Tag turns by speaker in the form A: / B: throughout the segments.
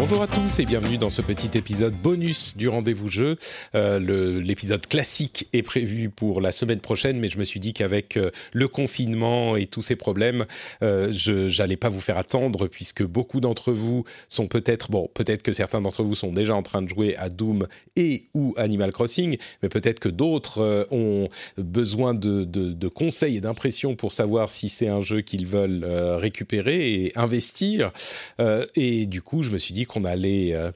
A: Bonjour à tous et bienvenue dans ce petit épisode bonus du rendez-vous jeu. Euh, L'épisode classique est prévu pour la semaine prochaine, mais je me suis dit qu'avec euh, le confinement et tous ces problèmes, euh, je n'allais pas vous faire attendre puisque beaucoup d'entre vous sont peut-être, bon, peut-être que certains d'entre vous sont déjà en train de jouer à Doom et ou Animal Crossing, mais peut-être que d'autres euh, ont besoin de, de, conseils et d'impressions pour savoir si c'est un jeu qu'ils veulent récupérer et investir. Et du coup, je me suis dit qu'on allait euh,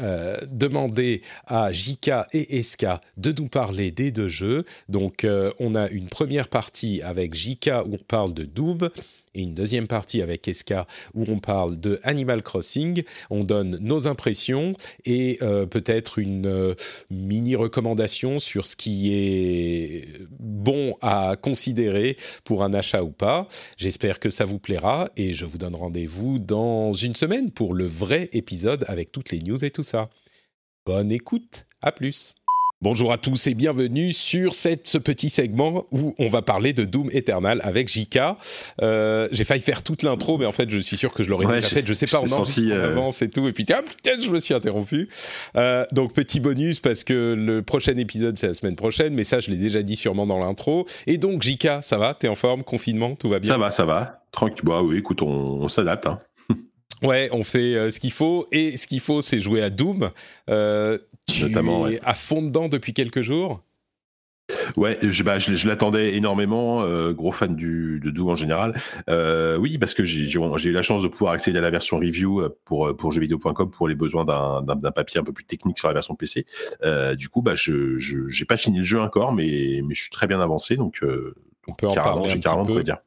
A: euh, demander à Jika et Eska de nous parler des deux jeux. Donc, euh, on a une première partie avec Jika où on parle de Doom et une deuxième partie avec Eska où on parle de Animal Crossing. On donne nos impressions et euh, peut-être une euh, mini recommandation sur ce qui est bon à considérer pour un achat ou pas. J'espère que ça vous plaira et je vous donne rendez-vous dans une semaine pour le vrai épisode avec toutes les news et tout ça. Bonne écoute, à plus. Bonjour à tous et bienvenue sur cette, ce petit segment où on va parler de Doom Eternal avec JK. Euh, j'ai failli faire toute l'intro, mais en fait, je suis sûr que je l'aurais
B: Ouais,
A: déjà faite. Je sais
B: je
A: pas, on en
B: euh,
A: avance et tout. Et puis, ah, putain, je me suis interrompu. Euh, donc, petit bonus parce que le prochain épisode, c'est la semaine prochaine. Mais ça, je l'ai déjà dit sûrement dans l'intro. Et donc, JK, ça va? T'es en forme? Confinement? Tout va bien?
B: Ça va, ça va. Tranquille. Bah oui, écoute, on, on s'adapte. Hein.
A: Ouais, on fait euh, ce qu'il faut. Et ce qu'il faut, c'est jouer à Doom. Euh, tu
B: Notamment,
A: es
B: ouais.
A: à fond dedans depuis quelques jours?
B: Ouais, je, bah, je, je l'attendais énormément. euh, gros fan du, de Doom en général. Euh, oui, parce que j'ai eu la chance de pouvoir accéder à la version review euh, pour, pour jeuxvideo.com pour les besoins d'un papier un peu plus technique sur la version PC. Euh, du coup, bah, je j'ai pas fini le jeu encore, mais, mais je suis très bien avancé. Donc,
A: On peut en parler un
B: j'ai
A: petit
B: carrément de
A: peu.
B: quoi dire.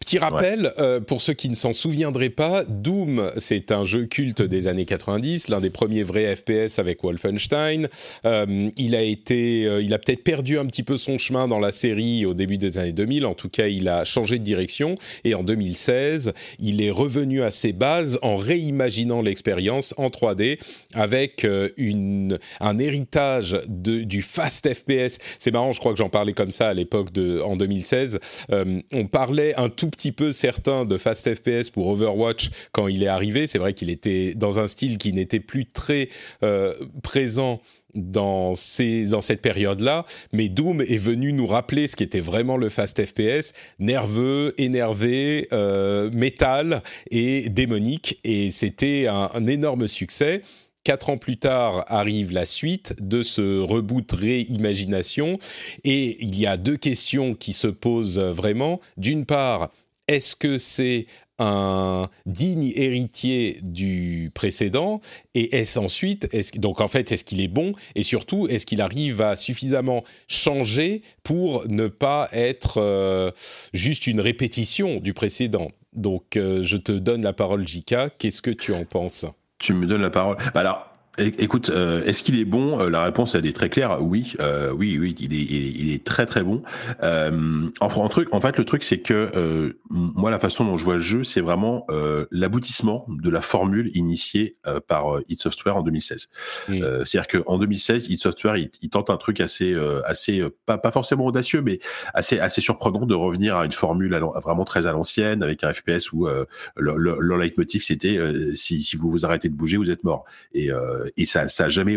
A: Petit rappel, euh, pour ceux qui ne s'en souviendraient pas, Doom, c'est un jeu culte des années 90, l'un des premiers vrais FPS avec Wolfenstein. Euh, il a été, euh, il a peut-être perdu un petit peu son chemin dans la série au début des années 2000. En tout cas, il a changé de direction et en 2016, il est revenu à ses bases en réimaginant l'expérience en 3D avec une, un héritage de, du fast FPS. C'est marrant, je crois que j'en parlais comme ça à l'époque de, en 2016. Euh, on parlait un tout petit peu certains de Fast FPS pour Overwatch quand il est arrivé. C'est vrai qu'il était dans un style qui n'était plus très euh, présent dans, ces, dans cette période-là, mais Doom est venu nous rappeler ce qui était vraiment le fast FPS, nerveux, énervé, euh, métal et démonique, et c'était un énorme succès. Quatre ans plus tard arrive la suite de ce reboot réimagination. Et il y a deux questions qui se posent vraiment. D'une part, est-ce que c'est un digne héritier du précédent? Et est-ce ensuite donc en fait est-ce qu'il est bon? Et surtout est-ce qu'il arrive à suffisamment changer pour ne pas être euh, juste une répétition du précédent? Donc euh, je te donne la parole Jika qu'est-ce que tu en penses?
B: Tu me donnes la parole. Bah alors, écoute, euh, est-ce qu'il est bon? Euh, La réponse, elle est très claire. Oui, euh, oui, oui, il est, il est, il est très très bon. Euh, en, truc, en fait, le truc, c'est que moi, la façon dont je vois le jeu, c'est vraiment l'aboutissement de la formule initiée par id Software en 2016.
A: Mm.
B: C'est-à-dire qu'en 2016, id Software, il, il tente un truc assez, assez pas, pas forcément audacieux, mais assez, assez surprenant de revenir à une formule à vraiment très à l'ancienne, avec un FPS où le, le, le leitmotiv, c'était si, si vous vous arrêtez de bouger, vous êtes mort. Et, euh, et ça, ça a jamais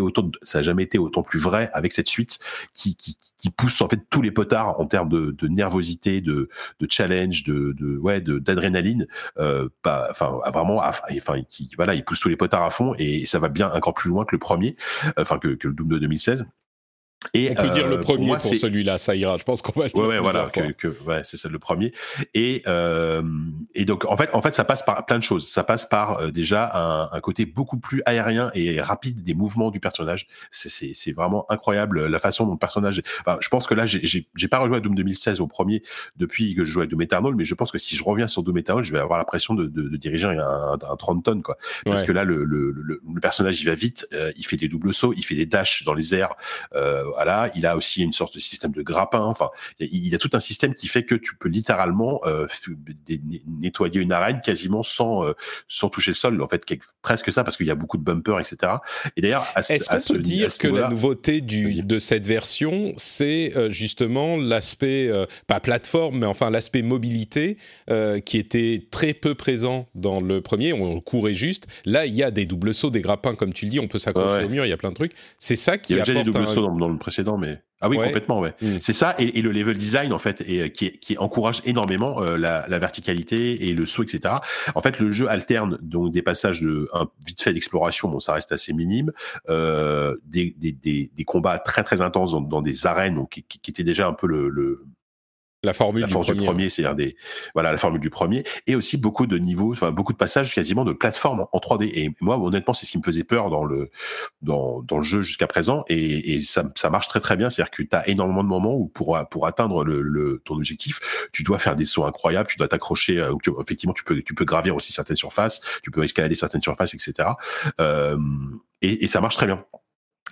B: été autant plus vrai avec cette suite qui, pousse en fait tous les potards en termes de, nervosité, de, challenge, de, d'adrénaline. Euh, pas, enfin, vraiment, enfin, qui, voilà, il pousse tous les potards à fond et ça va bien encore plus loin que le premier, enfin que, que le Doom de 2016.
A: Et, on peut dire le premier pour, celui-là, ça ira. Je pense qu'on va le dire.
B: Ouais, voilà, que, ouais, c'est ça le premier. Et euh, et donc en fait, en fait, ça passe par plein de choses. Ça passe par euh, déjà un, un, côté beaucoup plus aérien et rapide des mouvements du personnage. C'est vraiment incroyable la façon dont le personnage. Enfin, je pense que là, j'ai pas rejoué à Doom 2016 au premier depuis que je jouais à Doom Eternal, mais je pense que si je reviens sur Doom Eternal, je vais avoir l'impression de, de, de, diriger un, un, 30 tonnes quoi. Parce que là, le, le, le, personnage il va vite, euh, il fait des doubles sauts, il fait des dashs dans les airs. Euh, voilà, il a aussi une sorte de système de grappin. Enfin, il y a tout un système qui fait que tu peux littéralement euh, nettoyer une arène quasiment sans euh, sans toucher le sol. En fait, presque ça parce qu'il y a beaucoup de bumpers, etc.
A: Et d'ailleurs, est-ce qu'on peut dire que la nouveauté du, de cette version, c'est euh, justement l'aspect pas plateforme, mais enfin l'aspect mobilité qui était très peu présent dans le premier. On courait juste. Là, il y a des doubles sauts, des grappins, comme tu le dis. On peut s'accrocher au mur. Il y a plein de trucs. C'est ça qui
B: il y
A: a
B: déjà des doubles sauts dans, le précédent, mais ah oui, complètement, ouais. Mm. C'est ça, et, le level design en fait, et, qui, qui encourage énormément euh, la, la, verticalité et le saut, etc. En fait, le jeu alterne donc des passages de un, vite fait d'exploration, bon, ça reste assez minime, euh, des, des, des, des, combats très très intenses dans, dans des arènes, donc qui, qui, étaient déjà un peu le, le
A: la formule
B: du, premier, c'est-à-dire des voilà la formule du premier. Et aussi beaucoup de niveaux enfin beaucoup de passages quasiment de plateforme en 3D et moi honnêtement c'est ce qui me faisait peur dans le dans, dans le jeu jusqu'à présent. Et, et ça, ça marche très très bien. C'est-à-dire que tu as énormément de moments où pour pour atteindre le, le, ton objectif tu dois faire des sauts incroyables. Tu dois t'accrocher euh, effectivement tu peux tu peux gravir aussi certaines surfaces. Tu peux escalader certaines surfaces etc euh, et, et ça marche très bien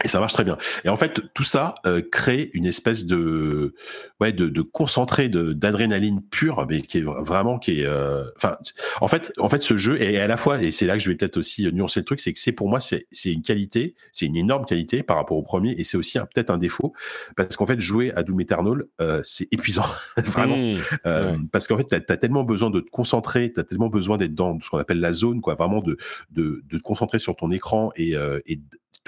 B: et ça marche très bien. Et en fait, tout ça euh, crée une espèce de, ouais, de, de concentré de d'adrénaline pure, mais qui est vraiment qui est, euh, enfin, en fait, en fait, ce jeu est à la fois, et c'est là que je vais peut-être aussi nuancer le truc, c'est que c'est pour moi c'est c'est une qualité, c'est une énorme qualité par rapport au premier, et c'est aussi peut-être un défaut, parce qu'en fait, jouer à Doom Eternal, euh, c'est épuisant, vraiment, mmh, euh, parce qu'en fait, t'as as tellement besoin de te concentrer, t'as tellement besoin d'être dans ce qu'on appelle la zone, quoi, vraiment de de de te concentrer sur ton écran et et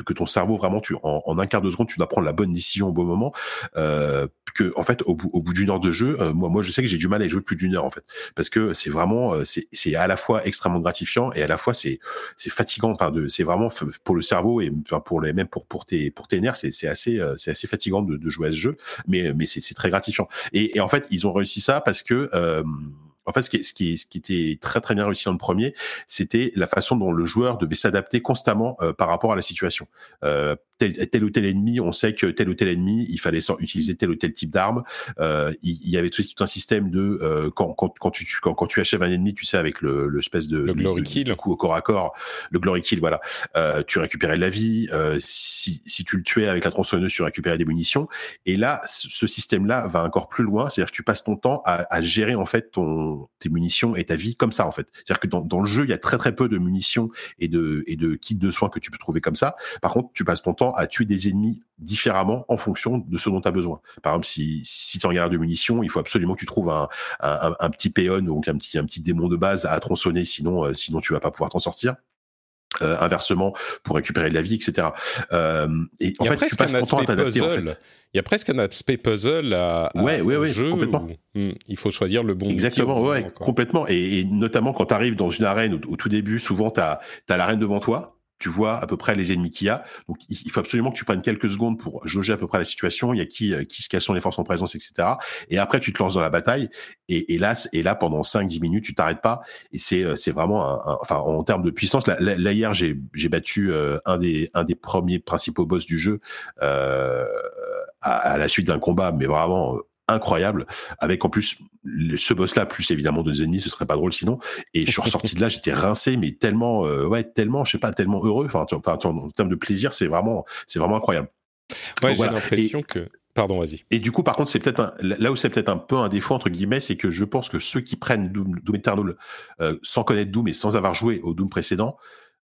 B: que ton cerveau vraiment tu en, un quart de seconde tu dois prendre la bonne décision au bon moment euh, que en fait au bout, au bout d'une heure de jeu euh, moi moi je sais que j'ai du mal à jouer plus d'une heure en fait. Parce que c'est vraiment euh, c'est à la fois extrêmement gratifiant et à la fois c'est c'est fatigant. Enfin de c'est vraiment pour le cerveau et enfin pour les même pour pour tes pour tes nerfs c'est c'est assez euh, c'est assez fatigant de, de, jouer à ce jeu. Mais mais c'est c'est très gratifiant. Et, et en fait ils ont réussi ça parce que euh, en fait, ce qui, ce ce qui était très très bien réussi dans le premier, c'était la façon dont le joueur devait s'adapter constamment euh, par rapport à la situation. Euh, tel, tel, ou tel ennemi, on sait que tel ou tel ennemi, il fallait utiliser tel ou tel type d'arme. Euh, il, il, y avait tout, tout, un système de euh, quand, quand, quand, tu quand, quand, tu achèves un ennemi, tu sais avec le, le espèce de
A: le glory kill,
B: coup au corps à corps, le glory kill, voilà. Euh, tu récupérais de la vie. Euh, si, si tu le tuais avec la tronçonneuse, tu récupérais des munitions. Et là, ce système-là va encore plus loin, c'est-à-dire que tu passes ton temps à, à gérer en fait ton tes munitions et ta vie comme ça en fait. C'est-à-dire que dans, dans, le jeu, il y a très très peu de munitions et de et de kits de soins que tu peux trouver comme ça. Par contre, tu passes ton temps à tuer des ennemis différemment en fonction de ce dont tu as besoin. Par exemple, si, si tu en galère de munitions, il faut absolument que tu trouves un, un, un petit péon, donc un petit, un petit démon de base à tronçonner, sinon, euh, sinon tu vas pas pouvoir t'en sortir. Euh, inversement pour récupérer de la vie, etc.
A: Euh, et en fait, tu passes ton temps à t'adapter. En fait. Il y a presque un aspect puzzle à,
B: ouais, ouais, ouais, jeu complètement.
A: Hmm, il faut choisir le bon
B: Exactement, ouais, complètement. Et, et, notamment quand tu arrives dans une arène au, au tout début, souvent tu as, as l'arène devant toi, tu vois à peu près les ennemis qu'il y a. Donc, il faut absolument que tu prennes quelques secondes pour jauger à peu près la situation. Il y a qui, euh, qui quelles sont les forces en présence, etc. Et après, tu te lances dans la bataille. Et, et là, et là, pendant 5-10 minutes, tu t'arrêtes pas. Et c'est, euh, vraiment, en termes de puissance. Là, là, hier, j'ai, battu euh, un des, premiers principaux boss du jeu à, la suite d'un combat, mais vraiment incroyable, avec en plus ce boss-là, plus évidemment deux ennemis, ce serait pas drôle sinon. Et je suis ressorti de là, j'étais rincé, mais tellement, euh, ouais, tellement, je sais pas, tellement heureux. Enfin, en termes de plaisir, c'est vraiment, c'est vraiment incroyable.
A: Ouais, j'ai l'impression que. Pardon, vas-y.
B: Et du coup, par contre, c'est peut-être là où c'est peut-être un peu un défaut entre guillemets, c'est que je pense que ceux qui prennent Doom, Doom Eternal euh, sans connaître Doom et sans avoir joué au Doom précédent,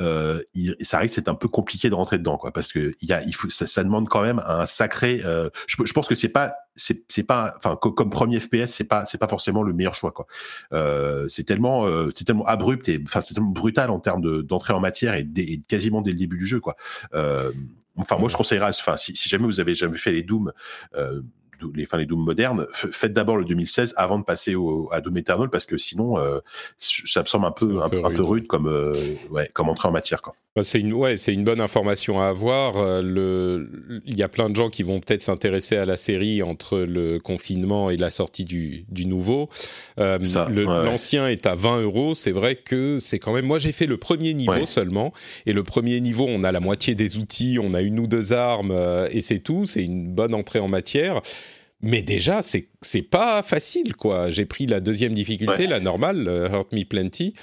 B: euh, il, ça risque d'être un peu compliqué de rentrer dedans, quoi, parce que il y a, il faut, ça, ça demande quand même un sacré. Euh, je, je, pense que c'est pas, c'est, c'est pas, enfin, comme premier FPS, c'est pas, c'est pas forcément le meilleur choix, quoi. Euh, c'est tellement, c'est tellement abrupt et, enfin, c'est tellement brutal en termes de, d'entrée en matière et, et, quasiment dès le début du jeu, quoi. Enfin, moi, je conseillerais, enfin, si, si, jamais vous avez jamais fait les Doom, les, enfin, les Doom modernes, faites d'abord le 2016 avant de passer au, à Doom Eternal parce que sinon, ça me semble un peu, un, peu, rude. un peu rude comme, ouais, comme entrée en matière. Quoi.
A: Bah, c'est une, ouais, c'est une bonne information à avoir. le, il y a plein de gens qui vont peut-être s'intéresser à la série entre le confinement et la sortie du, du nouveau. L'ancien est à 20 euros. C'est vrai que c'est quand même. Moi, j'ai fait le premier niveau seulement, et le premier niveau, on a la moitié des outils, on a une ou deux armes, euh, et c'est tout. C'est une bonne entrée en matière. Mais déjà, c'est pas facile, quoi. J'ai pris la deuxième difficulté, la normale, euh, Hurt Me Plenty,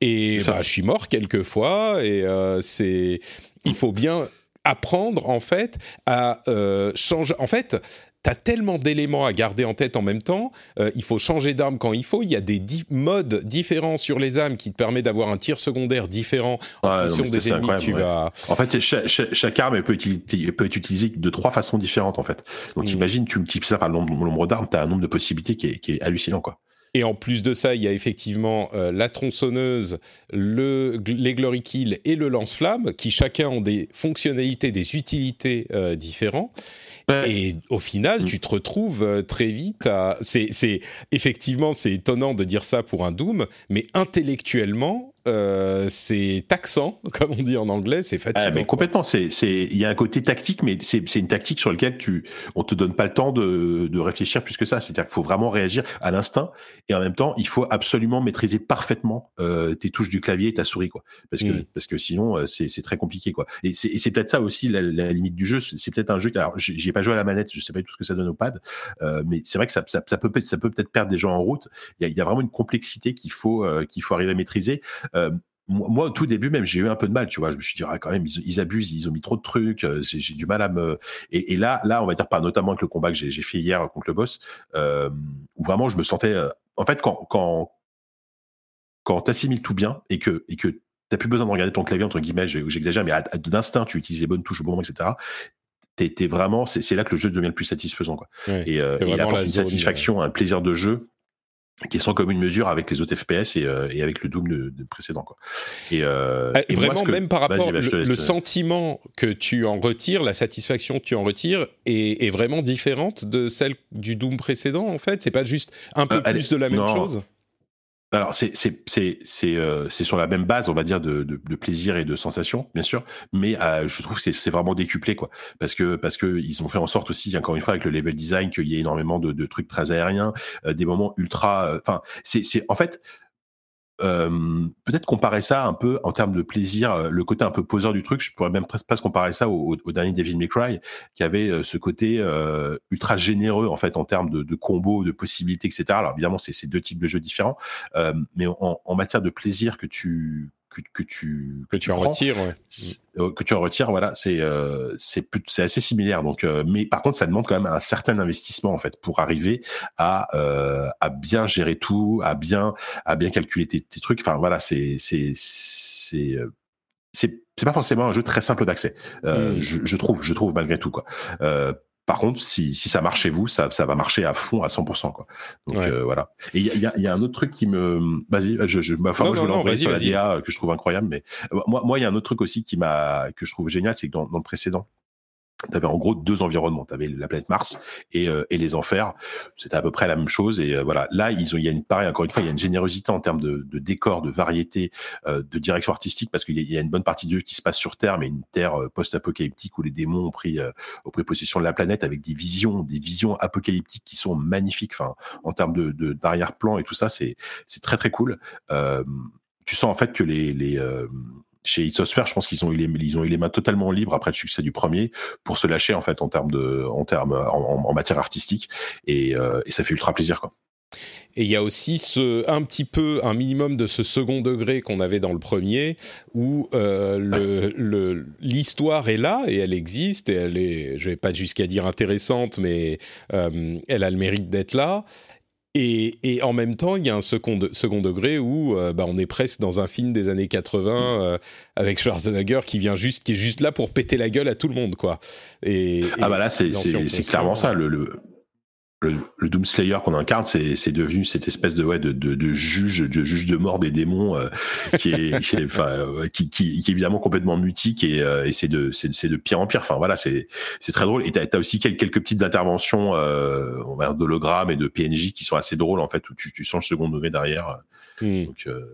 A: et bah, je suis mort quelques fois. Et euh, c'est, il faut bien apprendre en fait à changer. En fait, T'as tellement d'éléments à garder en tête en même temps. Euh, il faut changer d'arme quand il faut. Il y a des modes différents sur les armes qui te permettent d'avoir un tir secondaire différent en fonction des ennemis que tu vas.
B: En fait, chaque, arme peut, peut, être utilisée de trois façons différentes en fait. Donc, mm. imagine, tu multiplies ça par le nombre, d'armes, tu as un nombre de possibilités qui est, qui est hallucinant quoi.
A: Et en plus de ça, il y a effectivement euh, la tronçonneuse, le, les Glory Kill et le lance-flamme, qui chacun ont des fonctionnalités, des utilités euh, différentes. Et au final, mm. tu te retrouves euh, très vite à. C'est effectivement, c'est étonnant de dire ça pour un Doom, mais intellectuellement, euh, c'est taxant, comme on dit en anglais, c'est fatigant. Ah,
B: mais complètement, il y a un côté tactique, mais c'est, une tactique sur laquelle tu, on te donne pas le temps de, de réfléchir plus que ça. C'est-à-dire qu'il faut vraiment réagir à l'instinct, et en même temps, il faut absolument maîtriser parfaitement euh, tes touches du clavier et ta souris, quoi. Parce que, mm. parce que sinon, euh, c'est, très compliqué, quoi. Et c'est, peut-être ça aussi la, la, limite du jeu. C'est peut-être un jeu. Alors, j'ai pas joué à la manette, je sais pas tout ce que ça donne au pad, euh, mais c'est vrai que ça, ça, ça, peut, ça peut peut-être perdre des gens en route. Il y a, il y a vraiment une complexité qu'il faut, qu'il faut arriver à maîtriser. Euh, moi, au tout début même, j'ai eu un peu de mal, tu vois. Je me suis dit, ah, quand même, ils, abusent, ils ont mis trop de trucs. Euh, j'ai du mal à me. Et, là, là, on va dire, pas notamment avec le combat que j'ai fait hier contre le boss, euh, où vraiment, je me sentais. Euh, en fait, quand quand quand t'assimiles tout bien et que et que t'as plus besoin de regarder ton clavier entre guillemets, j'exagère, mais d'instinct, tu utilises les bonnes touches au bon moment, etc. T'es vraiment, c'est là que le jeu devient le plus satisfaisant, quoi. et, et il apporte une satisfaction, un plaisir de jeu qui est sans commune mesure avec les autres FPS et, euh, et avec le Doom de, de précédent quoi.
A: Et, euh, ah, et vraiment même par rapport le, le, sentiment que tu en retires, la satisfaction que tu en retires est, est vraiment différente de celle du Doom précédent en fait? C'est pas juste un peu euh, plus de la même chose?
B: Alors c'est euh, sur la même base, on va dire de, de, plaisir et de sensation, bien sûr, mais euh, je trouve que c'est vraiment décuplé quoi, parce que parce que ils ont fait en sorte aussi encore une fois avec le level design qu'il y ait énormément de, de trucs très aériens, euh, des moments ultra, enfin c'est c'est en fait peut-être comparer ça un peu en termes de plaisir, euh, le côté un peu poseur du truc. Je pourrais même presque, comparer ça au, dernier Devil May Cry, qui avait euh, ce côté euh, ultra généreux en fait en termes de, combos, de possibilités, etc. Alors évidemment, c'est deux types de jeux différents, mais en, matière de plaisir que tu que, que tu
A: que, tu en retires ouais.
B: Euh, que tu en retires voilà c'est euh, c'est c'est assez similaire donc euh, mais par contre ça demande quand même un certain investissement en fait pour arriver à euh, à bien gérer tout à bien à bien calculer tes, tes trucs enfin voilà c'est c'est c'est c'est c'est pas forcément un jeu très simple d'accès mmh. je, je, trouve je trouve malgré tout quoi par contre, si, si ça marche chez vous, ça, ça va marcher à fond à 100%. Quoi. Donc euh, voilà. Et il y a, y a, un autre truc qui me. Vas-y, je, je, enfin, moi, je l'envoie sur la DA que je trouve incroyable, mais euh, moi, moi, il y a un autre truc aussi qui m'a que je trouve génial, c'est que dans, dans le précédent, tu avais en gros deux environnements. Tu avais la planète Mars et, euh, et les enfers. C'était à peu près la même chose. Et euh, voilà, là, il y a une pareil, encore une fois, il y a une générosité en termes de, décor, de variété, euh, de direction artistique, parce qu'il y, a une bonne partie du jeu qui se passe sur Terre, mais une Terre post-apocalyptique où les démons ont pris, possession de la planète avec des visions, des visions apocalyptiques qui sont magnifiques. Enfin, en termes de, d'arrière-plan et tout ça, c'est, très très cool. tu sens en fait que les chez id Software, je pense qu'ils ont eu les, ont eu les mains totalement libres après le succès du premier pour se lâcher en fait en termes en termes, en, matière artistique et, euh, et, ça fait ultra plaisir quoi.
A: Et il y a aussi ce, un petit peu, un minimum de ce second degré qu'on avait dans le premier, où euh, l'histoire est là et elle existe et elle est, je vais pas jusqu'à dire intéressante, mais euh, elle a le mérite d'être là. Et, et, en même temps, il y a un second, second degré où euh, bah, on est presque dans un film des années 80 mm. euh, avec Schwarzenegger qui vient juste, qui est juste là pour péter la gueule à tout le monde, quoi. Et,
B: ah bah là, c'est clairement ça. Le, le, le, Doom Slayer qu'on incarne, c'est devenu cette espèce de ouais de, de, de juge de juge de mort des démons euh, qui, est, qui, est, enfin, qui, qui, qui, est évidemment complètement mutique et, euh, et c'est de c'est de pire en pire. Enfin voilà, c'est c'est très drôle. Et t'as as aussi quelques, quelques petites interventions euh, on va d'hologrammes et de PNJ qui sont assez drôles en fait où tu, tu sens le second degré derrière. Hmm. Donc euh,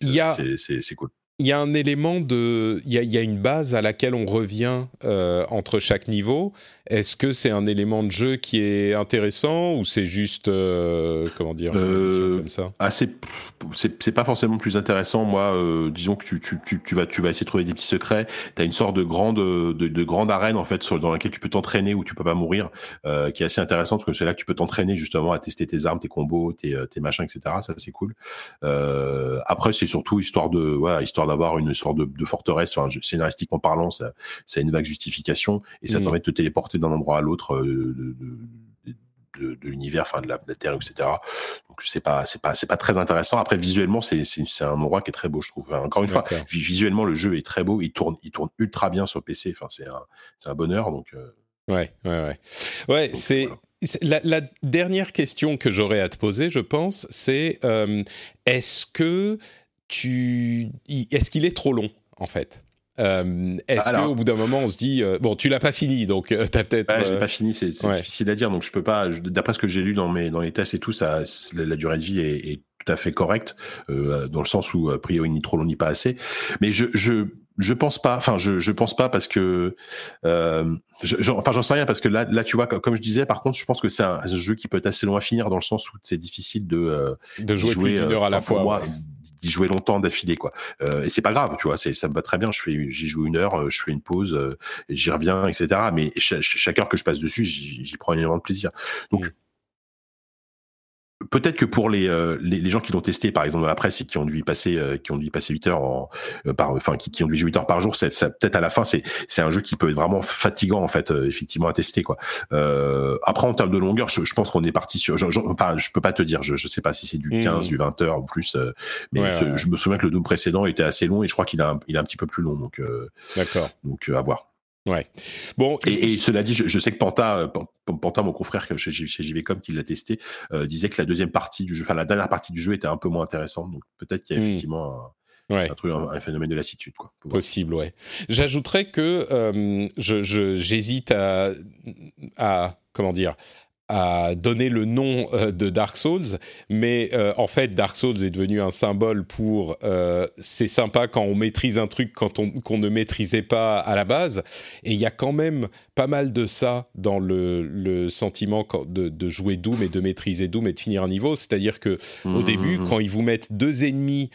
B: il y a c'est cool
A: il y a un élément de, il y a, il y a une base à laquelle on revient euh, entre chaque niveau. Est-ce que c'est un élément de jeu qui est intéressant ou c'est juste, euh, comment dire,
B: euh, comme ça? c'est pas forcément plus intéressant. Moi, euh, disons que tu, tu, tu, tu, vas, tu vas essayer de trouver des petits secrets. Tu as une sorte de grande, de, de grande arène en fait sur, dans laquelle tu peux t'entraîner où tu peux pas mourir, qui est assez intéressante parce que c'est là que tu peux t'entraîner justement à tester tes armes, tes combos, tes, tes machins, etc. Ça c'est cool. après, c'est surtout histoire de, ouais, histoire d'avoir une sorte de, de forteresse. Enfin, scénaristiquement parlant, ça, ça a une vague justification et ça mmh. permet de te téléporter d'un endroit à l'autre euh, de, de, de l'univers, enfin de la, Terre, etc. Donc c'est pas c'est pas c'est pas très intéressant. Après visuellement c'est c'est un endroit qui est très beau, je trouve. encore une fois, visuellement le jeu est très beau, il tourne il tourne ultra bien sur PC. Enfin c'est un c'est un bonheur donc. Euh,
A: ouais ouais ouais ouais c'est La, la, dernière question que j'aurais à te poser, je pense, c'est euh, est-ce que tu est-ce qu'il est trop long en fait? Euh, Est-ce qu'au bout d'un moment, on se dit euh, bon, tu l'as pas fini, donc euh, tu as peut-être.
B: Ouais, j'ai pas fini, c'est difficile à dire, donc je peux pas. D'après ce que j'ai lu dans mes dans les tests et tout, ça, la, durée de vie est, est, tout à fait correcte, dans le sens où a priori ni trop long ni pas assez. Mais je je je pense pas. Enfin, je je pense pas parce que. Je, enfin, j'en sais rien parce que là, là, tu vois, comme, je disais, par contre, je pense que c'est un, jeu qui peut être assez long à finir dans le sens où c'est difficile de
A: de jouer, jouer plus d'une heure à la fois
B: d'y jouer longtemps d'affilée quoi. Euh, et c'est pas grave, tu vois, ça me va très bien. Je fais, j'y joue une heure, euh, je fais une pause, euh, j'y reviens, etc. Mais chaque heure que je passe dessus, j'y prends énormément de plaisir. Donc mmh peut-être que pour les, euh, les, les, gens qui l'ont testé, par exemple dans la presse et qui ont dû y passer, euh, qui ont dû y passer 8 heures en, euh, par, enfin qui, qui, ont dû jouer 8 heures par jour, c'est peut-être à la fin c'est c'est un jeu qui peut être vraiment fatigant en fait, effectivement à tester quoi. après en termes de longueur, je, je pense qu'on est parti sur, je, je, enfin, je peux pas te dire, je, je sais pas si c'est du 15, mmh. du 20 heures ou plus, mais je me souviens que le Doom précédent était assez long et je crois qu'il a il est un petit peu plus long donc.
A: D'accord.
B: Donc à voir.
A: Ouais. Bon.
B: Et, et, cela dit, je, je sais que Panta, euh, Panta, mon confrère chez, chez JVcom qui l'a testé, euh, disait que la deuxième partie du jeu, enfin la dernière party du jeu était un peu moins intéressante. Donc peut-être qu'il y a hmm. effectivement un, ouais. un, truc, un, phénomène de lassitude, quoi.
A: Possible, ouais. J'ajouterais que euh, je j'hésite à, à comment dire a donné le nom euh, de Dark Souls, mais euh, en fait Dark Souls est devenu un symbole pour euh, c'est sympa quand on maîtrise un truc quand on qu'on ne maîtrisait pas à la base, et il y a quand même pas mal de ça dans le, le sentiment de, de, jouer Doom et de maîtriser Doom et de finir un niveau, c'est-à-dire que au mmh, début mmh, mmh. quand ils vous mettent deux ennemis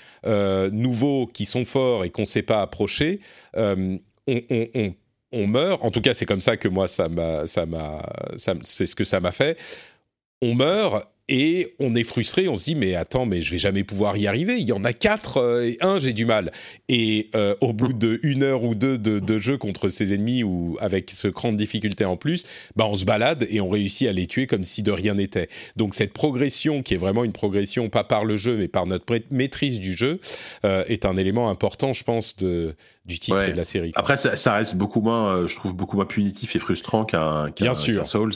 A: nouveaux qui sont forts et qu'on ne sait pas approcher, on, on, on on meurt. En tout cas, c'est comme ça que moi, ça m'a, ça m'a, c'est ce que ça m'a fait. On meurt et on est frustré, on se dit mais attends mais je vais jamais pouvoir y arriver. Il y en a quatre euh, et un j'ai du mal. Et euh, au bout de une heure ou deux de, jeu contre ces ennemis ou avec ce cran de difficulté en plus, bah on se balade et on réussit à les tuer comme si de rien n'était. Donc cette progression qui est vraiment une progression pas par le jeu mais par notre maîtrise du jeu euh, est un élément important je pense de du titre et de la série.
B: Après, ça, reste beaucoup moins, euh, je trouve, beaucoup moins punitif et frustrant qu'un qu Souls.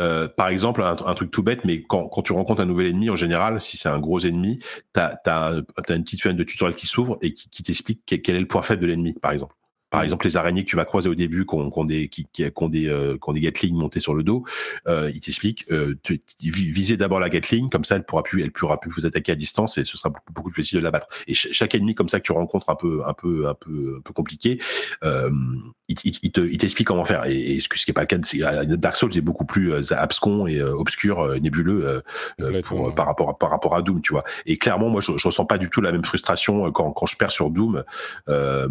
B: Euh, par exemple, un, truc tout bête, mais quand, quand, tu rencontres un nouvel ennemi, en général, si c'est un gros ennemi, t'as as, as, une petite fenêtre de tutoriel qui s'ouvre et qui, qui t'explique quel est le point faible de l'ennemi, par exemple par exemple les araignées que tu vas croiser au début qui ont, des qui, qui, ont des euh, qui ont des Gatling montés sur le dos euh, il t'explique euh, visez d'abord la Gatling comme ça elle pourra plus elle pourra plus vous attaquer à distance et ce sera beaucoup, beaucoup plus facile de la battre. Et chaque ennemi comme ça que tu rencontres un peu un peu un peu un peu compliqué euh, il, il, il, te t'explique comment faire. Et, et, ce qui est pas le cas de Dark Souls est beaucoup plus euh, abscon et obscur nébuleux pour, par rapport à, par rapport à Doom tu vois. Et clairement moi je, je ressens pas du tout la même frustration quand quand je perds sur Doom euh,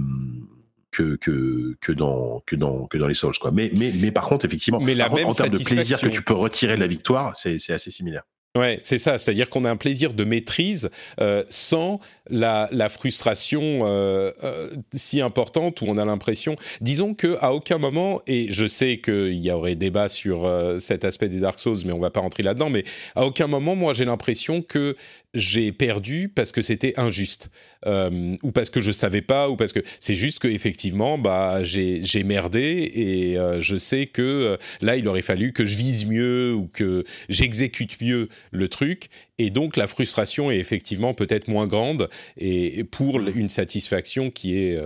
B: que que que dans que dans que dans les Souls quoi. Mais mais mais par contre effectivement,
A: mais la
B: même
A: en termes
B: de plaisir que tu peux retirer de la victoire, c'est c'est assez similaire.
A: Ouais, c'est ça. C'est-à-dire qu'on a un plaisir de maîtrise euh, sans la, la frustration euh, euh, si importante où on a l'impression. Disons que à aucun moment, et je sais qu'il y aurait débat sur cet aspect des Dark Souls, mais on va pas rentrer là-dedans. Mais à aucun moment, moi, j'ai l'impression que j'ai perdu parce que c'était injuste. Euh, ou parce que je savais pas ou parce que c'est juste que effectivement bah j'ai merdé et euh, je sais que euh, là il aurait fallu que je vise mieux ou que j'exécute mieux le truc. Et donc la frustration est effectivement peut-être moins grande et, pour une satisfaction qui est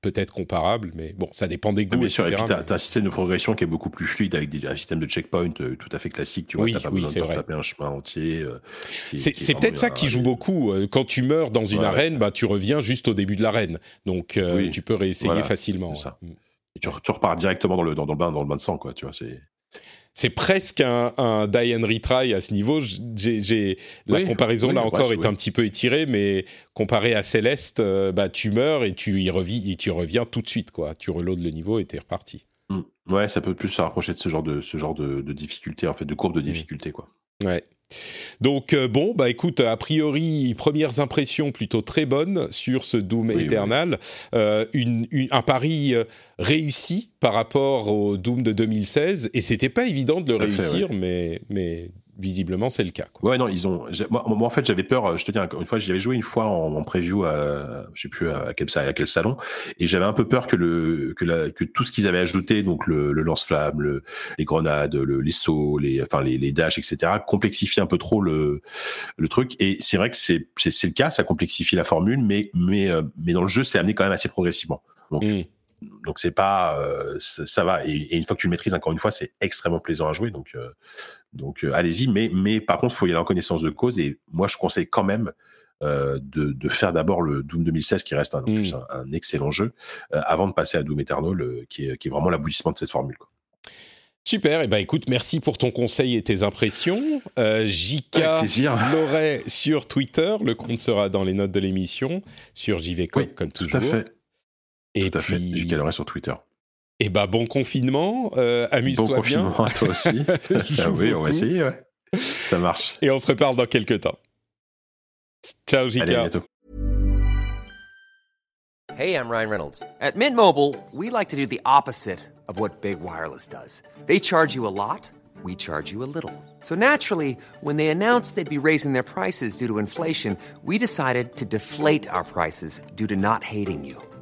A: peut-être comparable, mais bon, ça dépend des goûts.
B: Bien sûr, et puis tu as, un système de progression qui est beaucoup plus fluide avec des, un système de checkpoint euh, tout à fait classique. Tu vois,
A: oui,
B: pas
A: oui,
B: besoin
A: de
B: taper un chemin entier.
A: Euh, c'est peut-être ça qui joue beaucoup. Euh, quand tu meurs dans une arène, bah, tu reviens juste au début de l'arène. Donc tu peux réessayer facilement.
B: Ça. Et tu, repars directement dans le, dans, le bain, dans le bain de sang, quoi. Tu vois, c'est
A: c'est presque un, un, die and retry à ce niveau. J'ai, la comparaison là encore est un petit peu étirée, mais comparé à Céleste, euh, bah, tu meurs et tu y revis, et tu reviens tout de suite. Quoi. Tu reloads le niveau et t'es reparti.
B: Mm. Ouais, ça peut plus se rapprocher de ce genre de, ce genre de, de difficulté, en fait, de courbe de mm. difficulté. Quoi.
A: Ouais. Donc euh, bon, bah écoute, a priori, premières impressions plutôt très bonnes sur ce Doom Eternal. Euh, un pari euh, réussi par rapport au Doom de 2016, et c'était pas évident de le réussir, mais, mais visiblement, c'est le cas.
B: Ouais, non, ils ont. Moi, en fait, j'avais peur. Je te dis une fois, j'y avais joué une fois en, preview à, je sais plus à quel, à quel salon, et j'avais un peu peur que le que, la, que tout ce qu'ils avaient ajouté, donc le, lance-flamme, le, les grenades, le, les sauts, les enfin les, les dashs, etc., complexifie un peu trop le le truc. Et c'est vrai que c'est c'est le cas, ça complexifie la formule, mais mais euh, mais dans le jeu, c'est amené quand même assez progressivement. Donc mmh donc c'est pas euh, ça, va et, une fois que tu le maîtrises encore une fois c'est extrêmement plaisant à jouer donc euh, donc euh, allez-y mais mais par contre faut y aller en connaissance de cause et moi je conseille quand même de, de, faire d'abord le Doom 2016 qui reste un, mmh. un, excellent jeu avant de passer à Doom Eternal qui est, qui est vraiment l'aboutissement de cette formule quoi.
A: Super, et eh ben écoute, merci pour ton conseil et tes impressions. Euh, JK Loret sur Twitter, le compte sera dans les notes de l'émission, sur JVCOP comme toujours.
B: Tout à fait. Et Tout à puis... fait, j'y sur Twitter.
A: Et eh bah bon confinement, euh, amuse-toi
B: bien. Bon confinement à toi aussi. ah oui, on va essayer, ouais. Ça marche.
A: Et on se reparle dans quelques temps. Ciao, JK.
B: Allez, à bientôt.
C: Hey, I'm Ryan Reynolds. At Mint Mobile, we like to do the opposite of what Big Wireless does. They charge you a lot, we charge you a little. So naturally, when they announced they'd be raising their prices due to inflation, we decided to deflate our prices due to not hating you.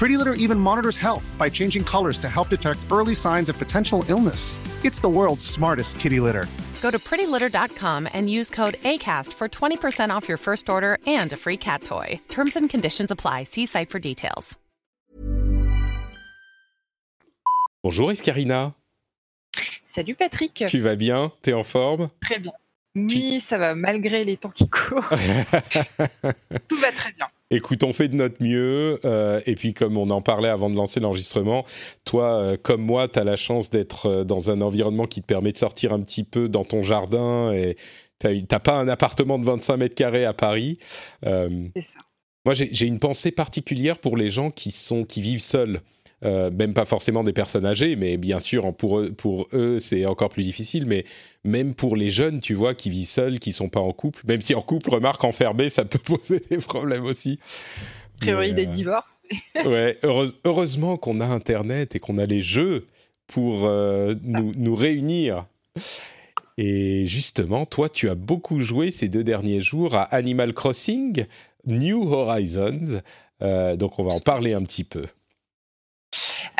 D: Pretty Litter even monitors health by changing colors to help detect early signs of potential illness. It's the world's smartest kitty litter.
E: Go to prettylitter.com and use code ACAST for 20% off your first order and a free cat toy. Terms and conditions apply. See site for details.
A: Bonjour Escarina.
F: Salut Patrick.
A: Tu vas bien T'es en forme
F: Très bien. Oui, ça va malgré les temps qui courent. Tout va très bien.
A: Écoute, on fait de notre mieux. Euh, et puis, comme on en parlait avant de lancer l'enregistrement, toi, euh, comme moi, tu as la chance d'être euh, dans un environnement qui te permet de sortir un petit peu dans ton jardin. Et tu n'as pas un appartement de 25 mètres carrés à Paris.
F: C'est ça.
A: Moi, j'ai une pensée particulière pour les gens qui, sont, qui vivent seuls. Euh, même pas forcément des personnes âgées, mais bien sûr, pour eux, pour eux c'est encore plus difficile, mais même pour les jeunes, tu vois, qui vivent seuls, qui sont pas en couple, même si en couple, remarque, enfermé, ça peut poser des problèmes aussi.
F: A priori, des euh, divorces.
A: ouais, heureusement qu'on a Internet et qu'on a les jeux pour euh, nous, nous réunir. Et justement, toi, tu as beaucoup joué ces deux derniers jours à Animal Crossing, New Horizons. donc, on va en parler un petit peu.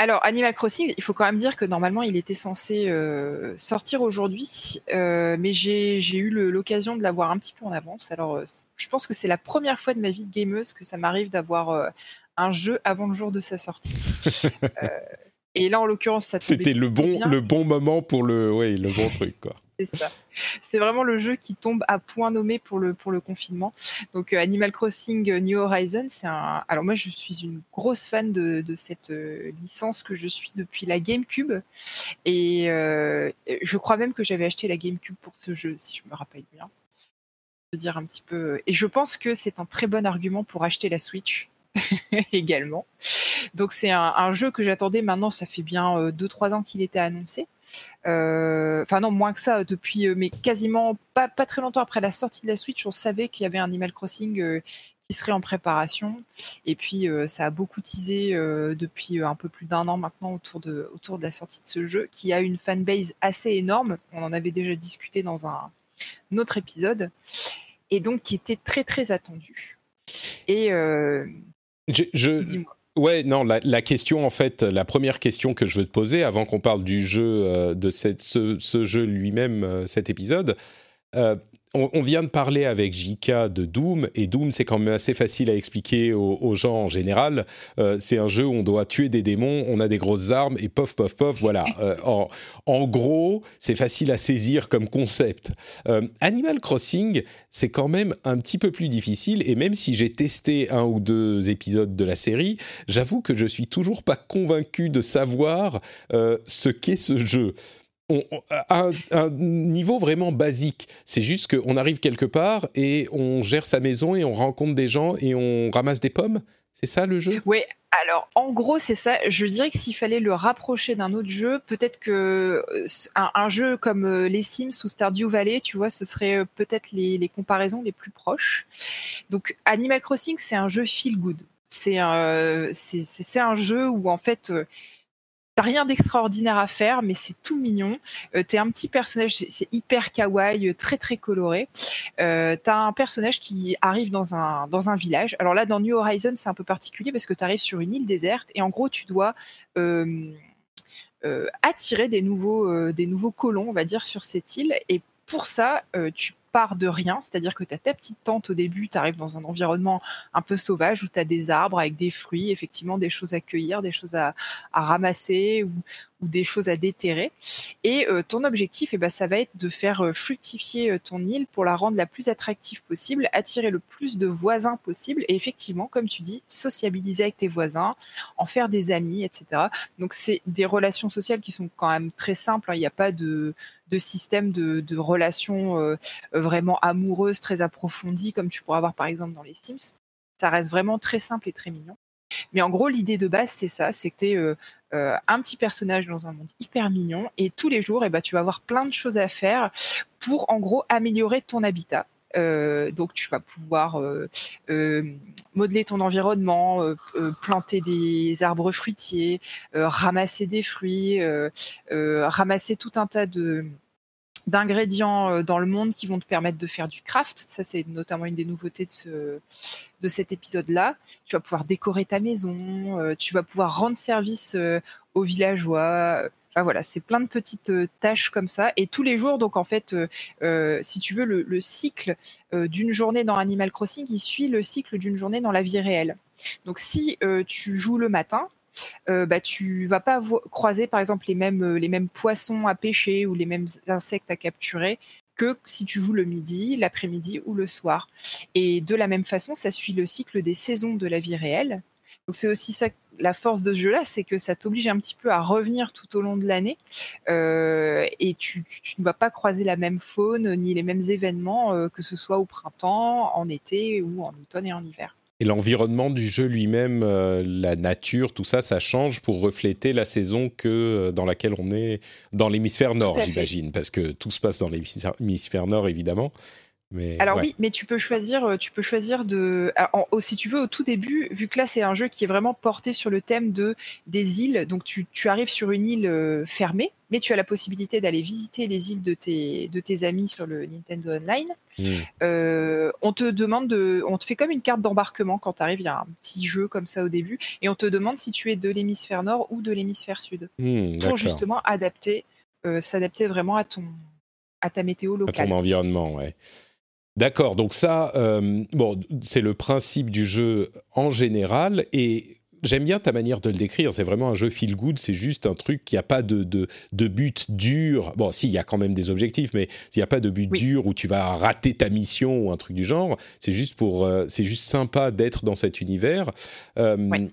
F: Alors, Animal Crossing, il faut quand même dire que normalement, il était censé euh, sortir aujourd'hui, euh, mais j'ai eu l'occasion de l'avoir un petit peu en avance. Alors, euh, je pense que c'est la première fois de ma vie de gameuse que ça m'arrive d'avoir un jeu avant le jour de sa sortie. et là, en l'occurrence, ça
A: C'était le bon, le bon moment pour le, ouais, le bon truc, quoi
F: c'est ça. C'est vraiment le jeu qui tombe à point nommé pour le, confinement. Donc, euh, Animal Crossing euh, New Horizons, c'est un. Alors, moi, je suis une grosse fan de, cette euh, licence que je suis depuis la GameCube. Et je crois même que j'avais acheté la GameCube pour ce jeu, si je me rappelle bien. dire un petit peu. Et je pense que c'est un très bon argument pour acheter la Switch également. Donc c'est un, jeu que j'attendais maintenant, ça fait bien 2-3 ans qu'il était annoncé. Enfin non, moins que ça, depuis, mais quasiment pas, très longtemps après la sortie de la Switch, on savait qu'il y avait un Animal Crossing qui serait en préparation. Et puis ça a beaucoup teasé depuis un peu plus d'un an maintenant autour de, autour de la sortie de ce jeu, qui a une fanbase assez énorme. On en avait déjà discuté dans un, autre épisode. Et donc qui était très très attendu. Et
A: je, Ouais, non, la, question, en fait, la première question que je veux te poser, avant qu'on parle du jeu, euh, de cette, ce, jeu lui-même, euh, cet épisode, euh, on, vient de parler avec JK de Doom, et Doom, c'est quand même assez facile à expliquer aux, gens en général. Euh, c'est un jeu où on doit tuer des démons, on a des grosses armes, et pof, pof, pof, voilà. Euh, en, gros, c'est facile à saisir comme concept. Euh, Animal Crossing, c'est quand même un petit peu plus difficile, et même si j'ai testé un ou deux épisodes de la série, j'avoue que je suis toujours pas convaincu de savoir ce qu'est ce jeu un, un, niveau vraiment basique. C'est juste qu'on arrive quelque part et on gère sa maison et on rencontre des gens et on ramasse des pommes. C'est ça le jeu?
F: Oui, alors en gros c'est ça. Je dirais que s'il fallait le rapprocher d'un autre jeu, peut-être que euh, un, jeu comme euh, les Sims ou Stardew Valley, tu vois, ce serait euh, peut-être les, comparaisons les plus proches. Donc Animal Crossing, c'est un jeu feel good. C'est un jeu où en fait rien d'extraordinaire à faire, mais c'est tout mignon. Euh, t'es un petit personnage, c'est hyper kawaii, euh, très très coloré. Euh, t'as un personnage qui arrive dans un, dans un village. Alors là, dans New Horizon, c'est un peu particulier parce que tu arrives sur une île déserte et en gros, tu dois attirer des nouveaux, des nouveaux colons, on va dire, sur cette île. Et pour ça, tu part de rien, c'est-à-dire que tu as ta petite tente au début, tu arrives dans un environnement un peu sauvage où tu as des arbres avec des fruits, effectivement des choses à cueillir, des choses à, ramasser ou, des choses à déterrer. Et euh, ton objectif, eh ben, ça va être de faire euh, fructifier euh, ton île pour la rendre la plus attractive possible, attirer le plus de voisins possible et effectivement, comme tu dis, sociabiliser avec tes voisins, en faire des amis, etc. Donc c'est des relations sociales qui sont quand même très simples, hein. il n'y a pas de système de, de relations vraiment amoureuses, très approfondies, comme tu pourrais avoir par exemple dans les Sims. Ça reste vraiment très simple et très mignon. Mais en gros, l'idée de base, c'est ça, es euh, euh, un petit personnage dans un monde hyper mignon et tous les jours, eh ben, tu vas avoir plein de choses à faire pour en gros améliorer ton habitat. donc tu vas pouvoir modeler ton environnement, planter des arbres fruitiers, ramasser des fruits, ramasser tout un tas de d'ingrédients dans le monde qui vont te permettre de faire du craft. Ça, c'est notamment une des nouveautés de, ce, de cet épisode-là. Tu vas pouvoir décorer ta maison, tu vas pouvoir rendre service aux villageois, voilà, c'est plein de petites euh, tâches comme ça. Et tous les jours, donc en fait, euh, euh, si tu veux, le, cycle d'une journée dans Animal Crossing, il suit le cycle d'une journée dans la vie réelle. Donc si tu joues le matin, bah, tu vas pas croiser par exemple les mêmes, les mêmes poissons à pêcher ou les mêmes insectes à capturer que si tu joues le midi, l'après-midi ou le soir. Et de la même façon, ça suit le cycle des saisons de la vie réelle. Donc c'est aussi ça la force de ce jeu-là, c'est que ça t'oblige un petit peu à revenir tout au long de l'année euh, et tu, ne vas pas croiser la même faune ni les mêmes événements, euh, que ce soit au printemps, en été ou en automne et en hiver.
A: Et l'environnement du jeu lui-même, euh, la nature, tout ça, ça change pour refléter la saison que dans laquelle on est dans l'hémisphère nord, j'imagine, parce que tout se passe dans l'hémisphère nord, évidemment.
F: Alors oui, mais tu peux choisir, euh, tu peux choisir de, si tu veux au tout début, vu que là c'est un jeu qui est vraiment porté sur le thème de des îles, donc tu, arrives sur une île euh, fermée, mais tu as la possibilité d'aller visiter les îles de tes de tes amis sur le Nintendo Online. Hmm. Euh, on te demande de, on te fait comme une carte d'embarquement quand tu arrives, il y a un petit jeu comme ça au début, et on te demande si tu es de l'hémisphère nord ou de l'hémisphère sud, hmm, pour justement adapter, s'adapter vraiment à ton à ta météo locale.
A: À ton environnement, ouais. D'accord, donc ça, euh, bon, c'est le principe du jeu en général, et j'aime bien ta manière de le décrire. C'est vraiment un jeu feel good. C'est juste un truc qui a pas de, de, but dur. Bon, si, il y a quand même des objectifs, mais il n'y a pas de but dur où tu vas rater ta mission ou un truc du genre. C'est juste pour, euh, c'est juste sympa d'être dans cet univers. Euh,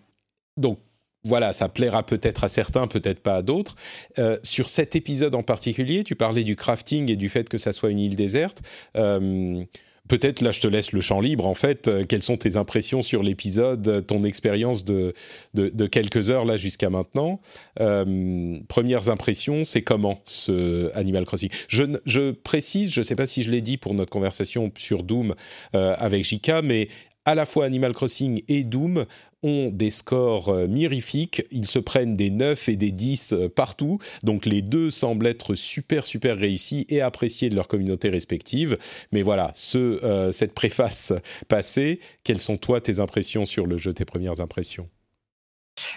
A: donc voilà, ça plaira peut-être à certains, peut-être pas à d'autres. Euh, sur cet épisode en particulier, tu parlais du crafting et du fait que ça soit une île déserte. Euh, peut-être là, je te laisse le champ libre. En fait, euh, quelles sont tes impressions sur l'épisode, ton expérience de, de, quelques heures là jusqu'à maintenant? Premières impressions, c'est comment ce Animal Crossing? Je, je, précise, je ne sais pas si je l'ai dit pour notre conversation sur Doom avec Jika, mais à la fois Animal Crossing et Doom ont des scores euh, mirifiques. Ils se prennent des 9 et des 10 euh, partout. Donc les deux semblent être super, super réussis et appréciés de leur communauté respective. Mais voilà, euh, cette préface passée, quelles sont toi tes impressions sur le jeu, tes premières impressions?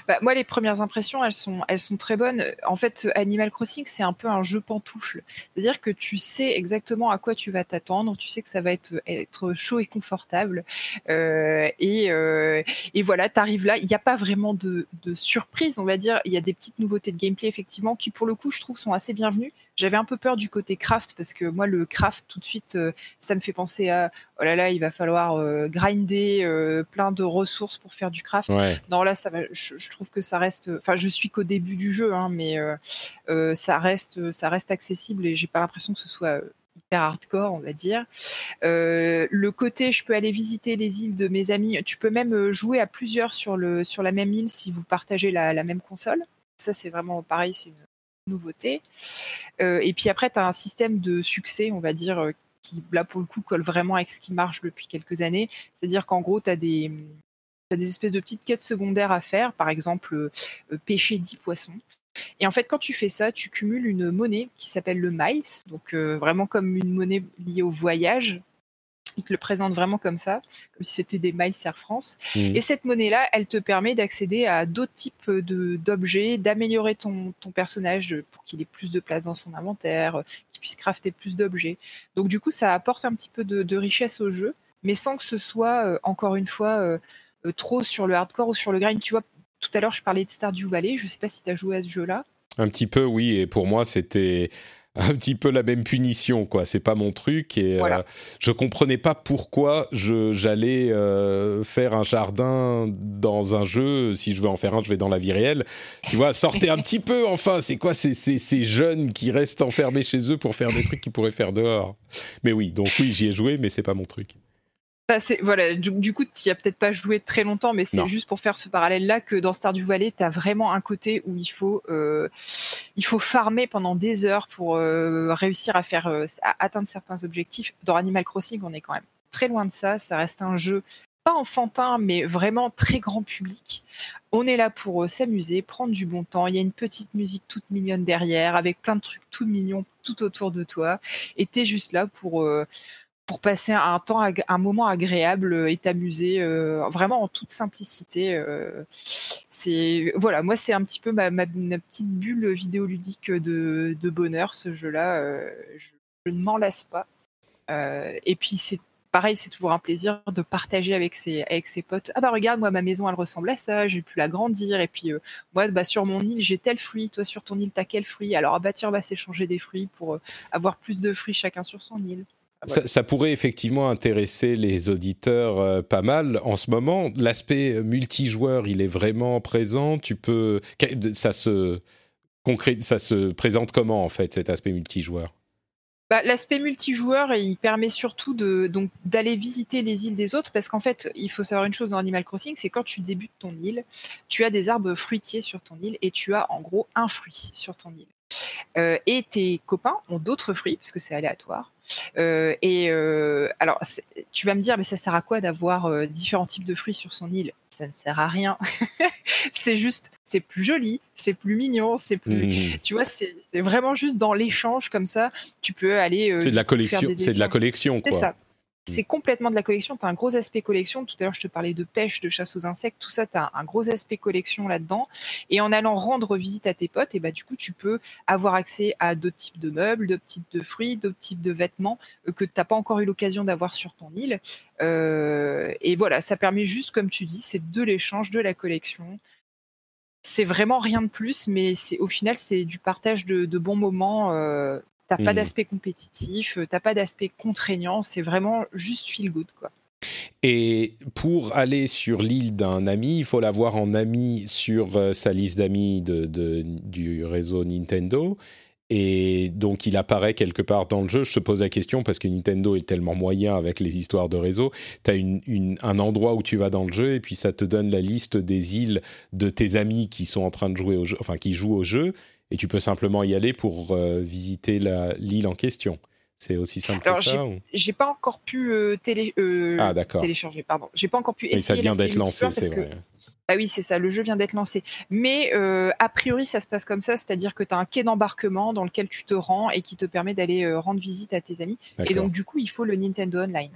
F: Bah, moi, les premières impressions, elles sont, elles sont très bonnes. En fait, Animal Crossing, c'est un peu un jeu pantoufle. C'est-à-dire que tu sais exactement à quoi tu vas t'attendre, tu sais que ça va être, chaud et confortable. Euh, et, euh, et, voilà, tu arrives là. Il n'y a pas vraiment de, de surprise, on va dire. Il y a des petites nouveautés de gameplay, effectivement, qui, pour le coup, je trouve, sont assez bienvenues. J'avais un peu peur du côté craft parce que moi, le craft, tout de suite, euh, ça me fait penser à oh là là, il va falloir euh, grinder euh, plein de ressources pour faire du craft. Non, là, ça va, je, trouve que ça reste. Enfin, je suis qu'au début du jeu, hein, mais ça reste, ça reste accessible et j'ai pas l'impression que ce soit hyper hardcore, on va dire. le côté, je peux aller visiter les îles de mes amis. Tu peux même jouer à plusieurs sur, le, sur la même île si vous partagez la, la même console. Ça, c'est vraiment pareil, c'est une nouveauté. Euh, et puis après, tu as un système de succès, on va dire, euh, qui là pour le coup colle vraiment avec ce qui marche depuis quelques années. C'est-à-dire qu'en gros, tu as des, espèces de petites quêtes secondaires à faire, par exemple euh, pêcher 10 poissons. Et en fait, quand tu fais ça, tu cumules une monnaie qui s'appelle le miles, donc vraiment comme une monnaie liée au voyage, il te le présente vraiment comme ça, comme si c'était des miles Air France. Mmh. Et cette monnaie-là, elle te permet d'accéder à d'autres types d'objets, d'améliorer ton, ton, personnage pour qu'il ait plus de place dans son inventaire, qu'il puisse crafter plus d'objets. Donc du coup, ça apporte un petit peu de, richesse au jeu, mais sans que ce soit, euh, encore une fois, euh, euh, trop sur le hardcore ou sur le grind. Tu vois, tout à l'heure, je parlais de Stardew Valley. Je ne sais pas si tu as joué à ce jeu-là.
A: Un petit peu, oui. Et pour moi, c'était un petit peu la même punition, quoi. C'est pas mon truc et euh, je comprenais pas pourquoi j'allais euh, faire un jardin dans un jeu. Si je veux en faire un, je vais dans la vie réelle. Tu vois, sortez un petit peu, enfin. C'est quoi ces, ces, ces, jeunes qui restent enfermés chez eux pour faire des trucs qu'ils pourraient faire dehors? Mais oui, donc oui, j'y ai joué, mais c'est pas mon truc
F: voilà, du, coup, tu n'y as peut-être pas joué très longtemps, mais c'est juste pour faire ce parallèle-là que dans Stardew Valley, tu as vraiment un côté où il faut, euh, il faut farmer pendant des heures pour euh, réussir à faire euh, atteindre certains objectifs. Dans Animal Crossing, on est quand même très loin de ça. Ça reste un jeu pas enfantin, mais vraiment très grand public. On est là pour s'amuser, prendre du bon temps. Il y a une petite musique toute mignonne derrière, avec plein de trucs tout mignons tout autour de toi. Et tu es juste là pour pour passer un temps, un moment agréable et t'amuser euh, vraiment en toute simplicité. Euh, c'est voilà, moi c'est un petit peu ma, petite bulle vidéoludique de, bonheur ce jeu-là. Euh, je, ne m'en lasse pas. et puis c'est pareil, c'est toujours un plaisir de partager avec ses, avec ses potes. Ah bah regarde, moi ma maison elle ressemble à ça, j'ai pu l'agrandir. Et puis moi bah sur mon île j'ai tel fruit, toi sur ton île t'as quel fruit? Alors ah bah on va s'échanger des fruits pour avoir plus de fruits chacun sur son île.
A: Ça, pourrait effectivement intéresser les auditeurs euh, pas mal. En ce moment, l'aspect multijoueur, il est vraiment présent. Tu peux, ça se ça se présente comment en fait cet aspect multijoueur?
F: Bah, L'aspect multijoueur, il permet surtout de, donc, d'aller visiter les îles des autres parce qu'en fait, il faut savoir une chose dans Animal Crossing, c'est quand tu débutes ton île, tu as des arbres fruitiers sur ton île et tu as en gros un fruit sur ton île. Euh, et tes copains ont d'autres fruits parce que c'est aléatoire. Euh, et euh, alors, tu vas me dire, mais ça sert à quoi d'avoir euh, différents types de fruits sur son île? Ça ne sert à rien. c'est juste, c'est plus joli, c'est plus mignon, c'est plus. Mmh. Tu vois, c'est vraiment juste dans l'échange comme ça. Tu peux aller.
A: c'est de la collection. C'est de la collection, quoi.
F: C'est ça. Mm. c'est complètement de la collection. Tu as un gros aspect collection. Tout à l'heure, je te parlais de pêche, de chasse aux insectes. Tout ça, tu as un gros aspect collection là-dedans. Et en allant rendre visite à tes potes, et bah, du coup, tu peux avoir accès à d'autres types de meubles, d'autres types de fruits, d'autres types de vêtements euh, que tu n'as pas encore eu l'occasion d'avoir sur ton île. Euh, et voilà, ça permet juste, comme tu dis, c'est de l'échange, de la collection. C'est vraiment rien de plus, mais c'est au final, c'est du partage de, bons moments. Euh, T'as pas mmh. d'aspect compétitif, euh, t'as pas d'aspect contraignant, c'est vraiment juste feel good quoi.
A: Et pour aller sur l'île d'un ami, il faut l'avoir en ami sur euh, sa liste d'amis de, du réseau Nintendo. et donc il apparaît quelque part dans le jeu. Je te pose la question parce que Nintendo est tellement moyen avec les histoires de réseau. Tu as une, un endroit où tu vas dans le jeu et puis ça te donne la liste des îles de tes amis qui sont en train de jouer au jeu, enfin qui jouent au jeu, et tu peux simplement y aller pour euh, visiter l'île en question. C'est aussi simple que ça
F: J'ai pas encore pu euh, télé, euh,
A: ah,
F: télécharger, pardon. J'ai pas encore pu essayer.
A: ça vient d'être lancé, c'est vrai.
F: Ah oui, c'est ça, le jeu vient d'être lancé. Mais euh, a priori, ça se passe comme ça, c'est-à-dire que tu as un quai d'embarquement dans lequel tu te rends et qui te permet d'aller rendre visite à tes amis. Et donc, du coup, il faut le Nintendo Online.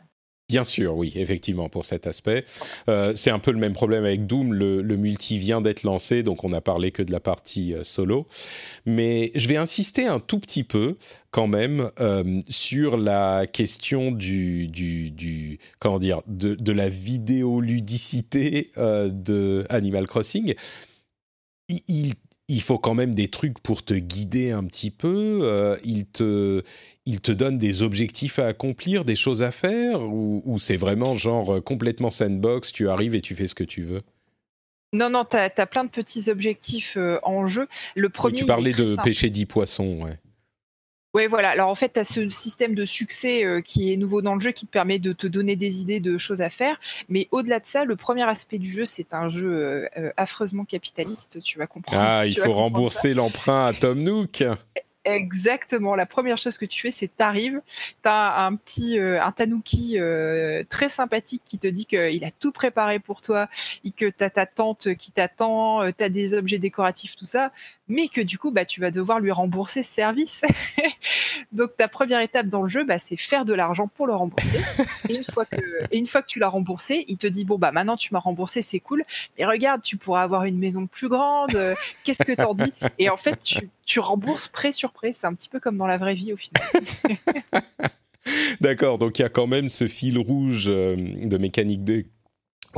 A: Bien sûr, oui, effectivement, pour cet aspect. Euh, c'est un peu le même problème avec Doom. Le, multi vient d'être lancé, donc on n'a parlé que de la partie euh, solo. Mais je vais insister un tout petit peu, quand même, euh, sur la question du, du, comment dire, de, de la vidéoludicité de Animal Crossing. il faut quand même des trucs pour te guider un petit peu. Euh, il, te, il te donne des objectifs à accomplir, des choses à faire, ou, c'est vraiment genre euh, complètement sandbox, tu arrives et tu fais ce que tu veux?
F: Non, non, tu as, plein de petits objectifs euh, en jeu. Le premier,
A: tu parlais de pêcher 10 poissons, ouais.
F: Oui, voilà. Alors en fait, tu as ce système de succès euh, qui est nouveau dans le jeu qui te permet de te donner des idées de choses à faire. Mais au-delà de ça, le premier aspect du jeu, c'est un jeu euh, euh, affreusement capitaliste. Tu vas comprendre.
A: Ah, il faut rembourser l'emprunt à Tom Nook.
F: Exactement. La première chose que tu fais, c'est t'arrives, t'as un petit un tanuki très sympathique qui te dit qu'il a tout préparé pour toi et que t'as ta tante qui t'attend, t'as des objets décoratifs, tout ça mais que du coup, bah, tu vas devoir lui rembourser ce service. Donc, ta première étape dans le jeu, bah, c'est faire de l'argent pour le rembourser. et, une fois que, une fois que tu l'as remboursé, il te dit bon bah maintenant tu m'as remboursé, c'est cool. Mais regarde, tu pourras avoir une maison plus grande. Qu'est-ce que t'en dis? Et en fait, tu, tu rembourses prêt sur prêt. C'est un petit peu comme dans la vraie vie au final.
A: D'accord, donc il y a quand même ce fil rouge euh, de mécanique de,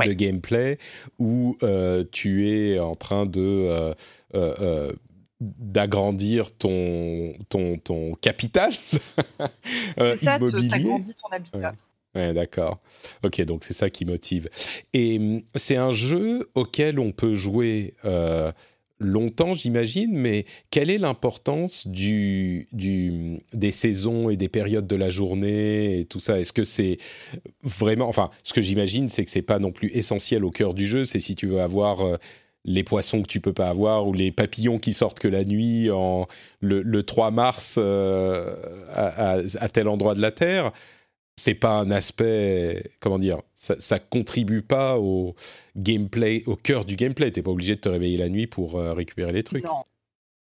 A: de gameplay où euh, tu es en train de euh, d'agrandir ton, ton, ton capital
F: C'est ça, tu agrandis ton habitat.
A: Ouais. d'accord. Ok, donc c'est ça qui motive. Et hum, c'est un jeu auquel on peut jouer longtemps, j'imagine, mais quelle est l'importance du, des saisons et des périodes de la journée et tout ça? Est-ce que c'est vraiment... Enfin, ce que j'imagine, c'est que c'est pas non plus essentiel au cœur du jeu, c'est si tu veux avoir... Euh, les poissons que tu peux pas avoir ou les papillons qui sortent que la nuit en le, 3 mars euh, à, tel endroit de la Terre c'est pas un aspect, comment dire, ça, ça contribue pas au gameplay, au cœur du gameplay. T'es pas obligé de te réveiller la nuit pour euh, récupérer les trucs.
F: Non.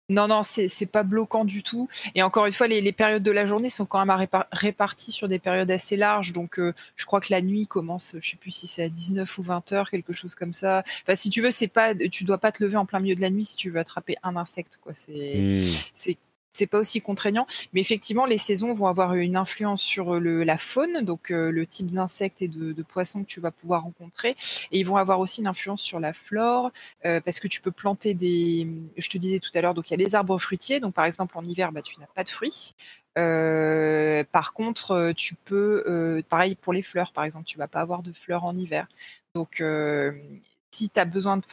F: Non, non, c'est pas bloquant du tout. Et encore une fois, les, périodes de la journée sont quand même réparties sur des périodes assez larges. Donc, euh, je crois que la nuit commence, je sais plus si c'est à 19 ou 20 heures, quelque chose comme ça. Enfin, si tu veux, c'est pas, tu dois pas te lever en plein milieu de la nuit si tu veux attraper un insecte, quoi. C'est, hmm c'est pas aussi contraignant. Mais effectivement, les saisons vont avoir une influence sur le, la faune, donc euh, le type d'insectes et de, poissons que tu vas pouvoir rencontrer. Et ils vont avoir aussi une influence sur la flore, euh, parce que tu peux planter des. Je te disais tout à l'heure, donc il y a les arbres fruitiers. Donc par exemple, en hiver, bah, tu n'as pas de fruits. Euh, par contre, tu peux, pareil pour les fleurs, par exemple, tu vas pas avoir de fleurs en hiver. Donc, si tu as besoin de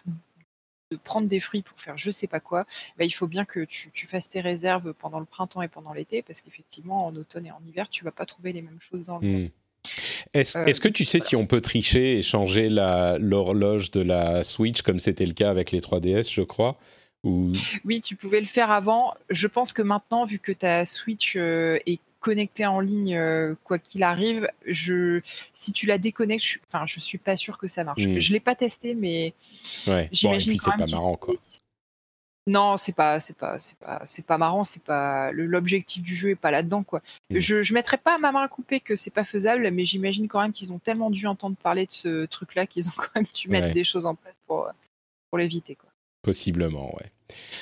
F: de prendre des fruits pour faire je sais pas quoi, bah, il faut bien que tu, fasses tes réserves pendant le printemps et pendant l'été, parce qu'effectivement, en automne et en hiver, tu vas pas trouver les mêmes choses dans le. Hmm.
A: Est-ce euh, que tu sais si on peut tricher et changer l'horloge de la Switch comme c'était le cas avec les 3DS, je crois Ou...
F: Oui, tu pouvais le faire avant. Je pense que maintenant, vu que ta Switch euh, est connecté en ligne euh, quoi qu'il arrive. Je, si tu la déconnectes, je, enfin, je suis pas sûr que ça marche. Hmm. Je l'ai pas testé, mais
A: j'imagine bon, c'est pas marrant quoi.
F: Non, c'est pas, c'est pas, c'est pas, c'est pas marrant. C'est pas l'objectif du jeu est pas là-dedans quoi. Hmm. Je, je mettrais pas ma main à couper que c'est pas faisable, mais j'imagine quand même qu'ils ont tellement dû entendre parler de ce truc-là qu'ils ont quand même dû mettre des choses en place pour pour l'éviter quoi.
A: Possiblement, ouais.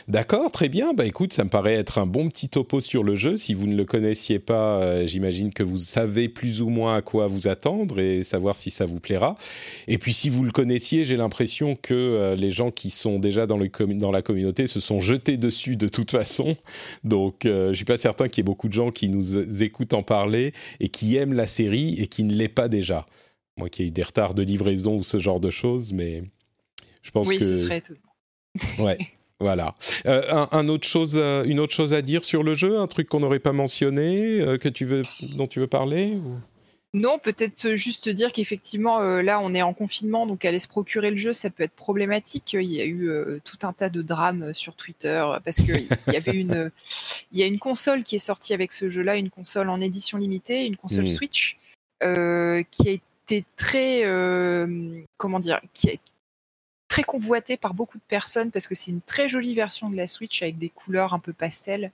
A: D'accord, très bien. Bah écoute, ça me paraît être un bon petit topo sur le jeu. Si vous ne le connaissiez pas, euh, j'imagine que vous savez plus ou moins à quoi vous attendre et savoir si ça vous plaira. Et puis si vous le connaissiez, j'ai l'impression que euh, les gens qui sont déjà dans, le dans, la communauté se sont jetés dessus de toute façon. Donc euh, je suis pas certain qu'il y ait beaucoup de gens qui nous écoutent en parler et qui aiment la série et qui ne l'aient pas déjà. Moi qui ai eu des retards de livraison ou ce genre de choses, mais je pense
F: oui,
A: que...
F: ce serait
A: Ouais. Voilà. Euh, un, autre chose, euh, une autre chose à dire sur le jeu, un truc qu'on n'aurait pas mentionné, euh, que tu veux, dont tu veux parler
F: Non, peut-être juste dire qu'effectivement, là, on est en confinement, donc aller se procurer le jeu, ça peut être problématique. Il y a eu tout un tas de drames sur Twitter parce qu'il y avait une, il y a une console qui est sortie avec ce jeu-là, une console en édition limitée, une console hmm. Switch, qui a été très, comment dire, qui a, très convoité par beaucoup de personnes parce que c'est une très jolie version de la Switch avec des couleurs un peu pastel.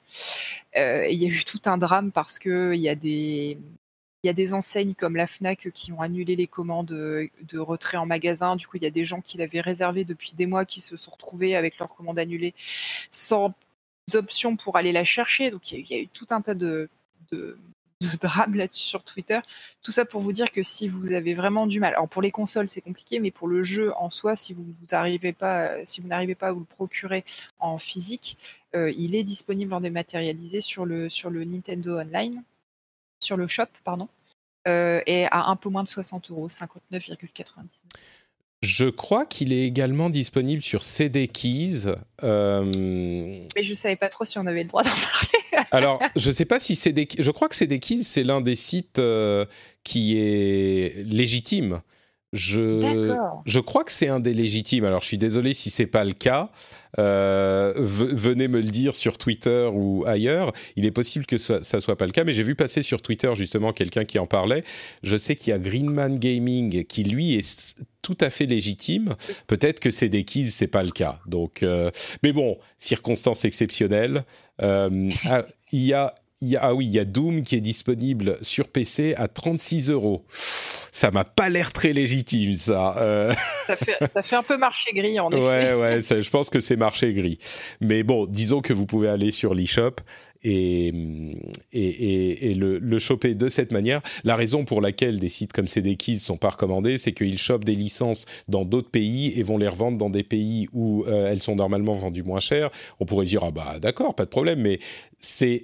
F: Euh, il y a eu tout un drame parce que il y a des il y a des enseignes comme la Fnac qui ont annulé les commandes de retrait en magasin. Du coup, il y a des gens qui l'avaient réservé depuis des mois qui se sont retrouvés avec leurs commandes annulées sans option pour aller la chercher. Donc, il y a, eu tout un tas de drame là-dessus sur Twitter. Tout ça pour vous dire que si vous avez vraiment du mal, alors pour les consoles c'est compliqué, mais pour le jeu en soi, si vous n'arrivez pas, si vous n'arrivez pas à vous le procurer en physique, euh, il est disponible en dématérialisé sur le sur le Nintendo Online, sur le shop pardon, euh, et à un peu moins de 60 euros, 59,99.
A: Je crois qu'il est également disponible sur CD Keys.
F: Euh, Mais je savais pas trop si on avait le droit d'en parler.
A: Alors, je sais pas si CD... Je crois que CD Keys, c'est l'un des sites euh, qui est légitime. Je, je crois que c'est un des légitimes. Alors, je suis désolé si c'est pas le cas. Euh, venez me le dire sur Twitter ou ailleurs. Il est possible que ça, ça soit pas le cas, mais j'ai vu passer sur Twitter justement quelqu'un qui en parlait. Je sais qu'il y a Greenman Gaming qui lui est tout à fait légitime. Peut-être que c'est des keys, c'est pas le cas. Donc, euh, mais bon, circonstances exceptionnelles. Euh, ah, il y a ah oui, il y a Doom qui est disponible sur PC à 36 euros. Ça m'a pas l'air très légitime, ça.
F: Euh. Ça, fait, un peu marché gris, en
A: effet. Ouais, ouais, je pense que c'est marché gris. Mais bon, disons que vous pouvez aller sur l'eShop et, et, et, le, le, choper de cette manière. La raison pour laquelle des sites comme CDKeys sont pas recommandés, c'est qu'ils chopent des licences dans d'autres pays et vont les revendre dans des pays où euh, elles sont normalement vendues moins cher. On pourrait dire ah bah d'accord, pas de problème, mais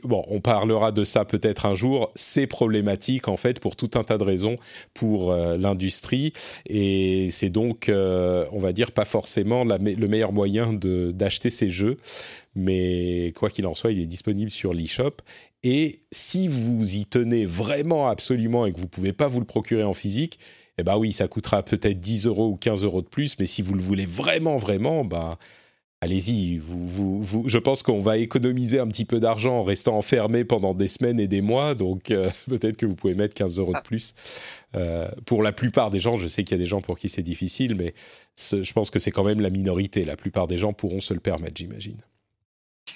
A: bon, on parlera de ça peut-être un jour. C'est problématique en fait pour tout un tas de raisons pour euh, l'industrie et c'est donc, euh, on va dire, pas forcément le meilleur moyen d'acheter ces jeux mais quoi qu'il en soit, il est disponible sur l'eShop. Et si vous y tenez vraiment absolument et que vous pouvez pas vous le procurer en physique, eh ben oui, ça coûtera peut-être 10 euros ou 15 euros de plus, mais si vous le voulez vraiment, vraiment, bah, allez-y. Vous, vous, je pense qu'on va économiser un petit peu d'argent en restant enfermé pendant des semaines et des mois, donc euh, peut-être que vous pouvez mettre 15 euros de plus. Euh, pour la plupart des gens, je sais qu'il y a des gens pour qui c'est difficile, mais je pense que c'est quand même la minorité. La plupart des gens pourront se le permettre, j'imagine.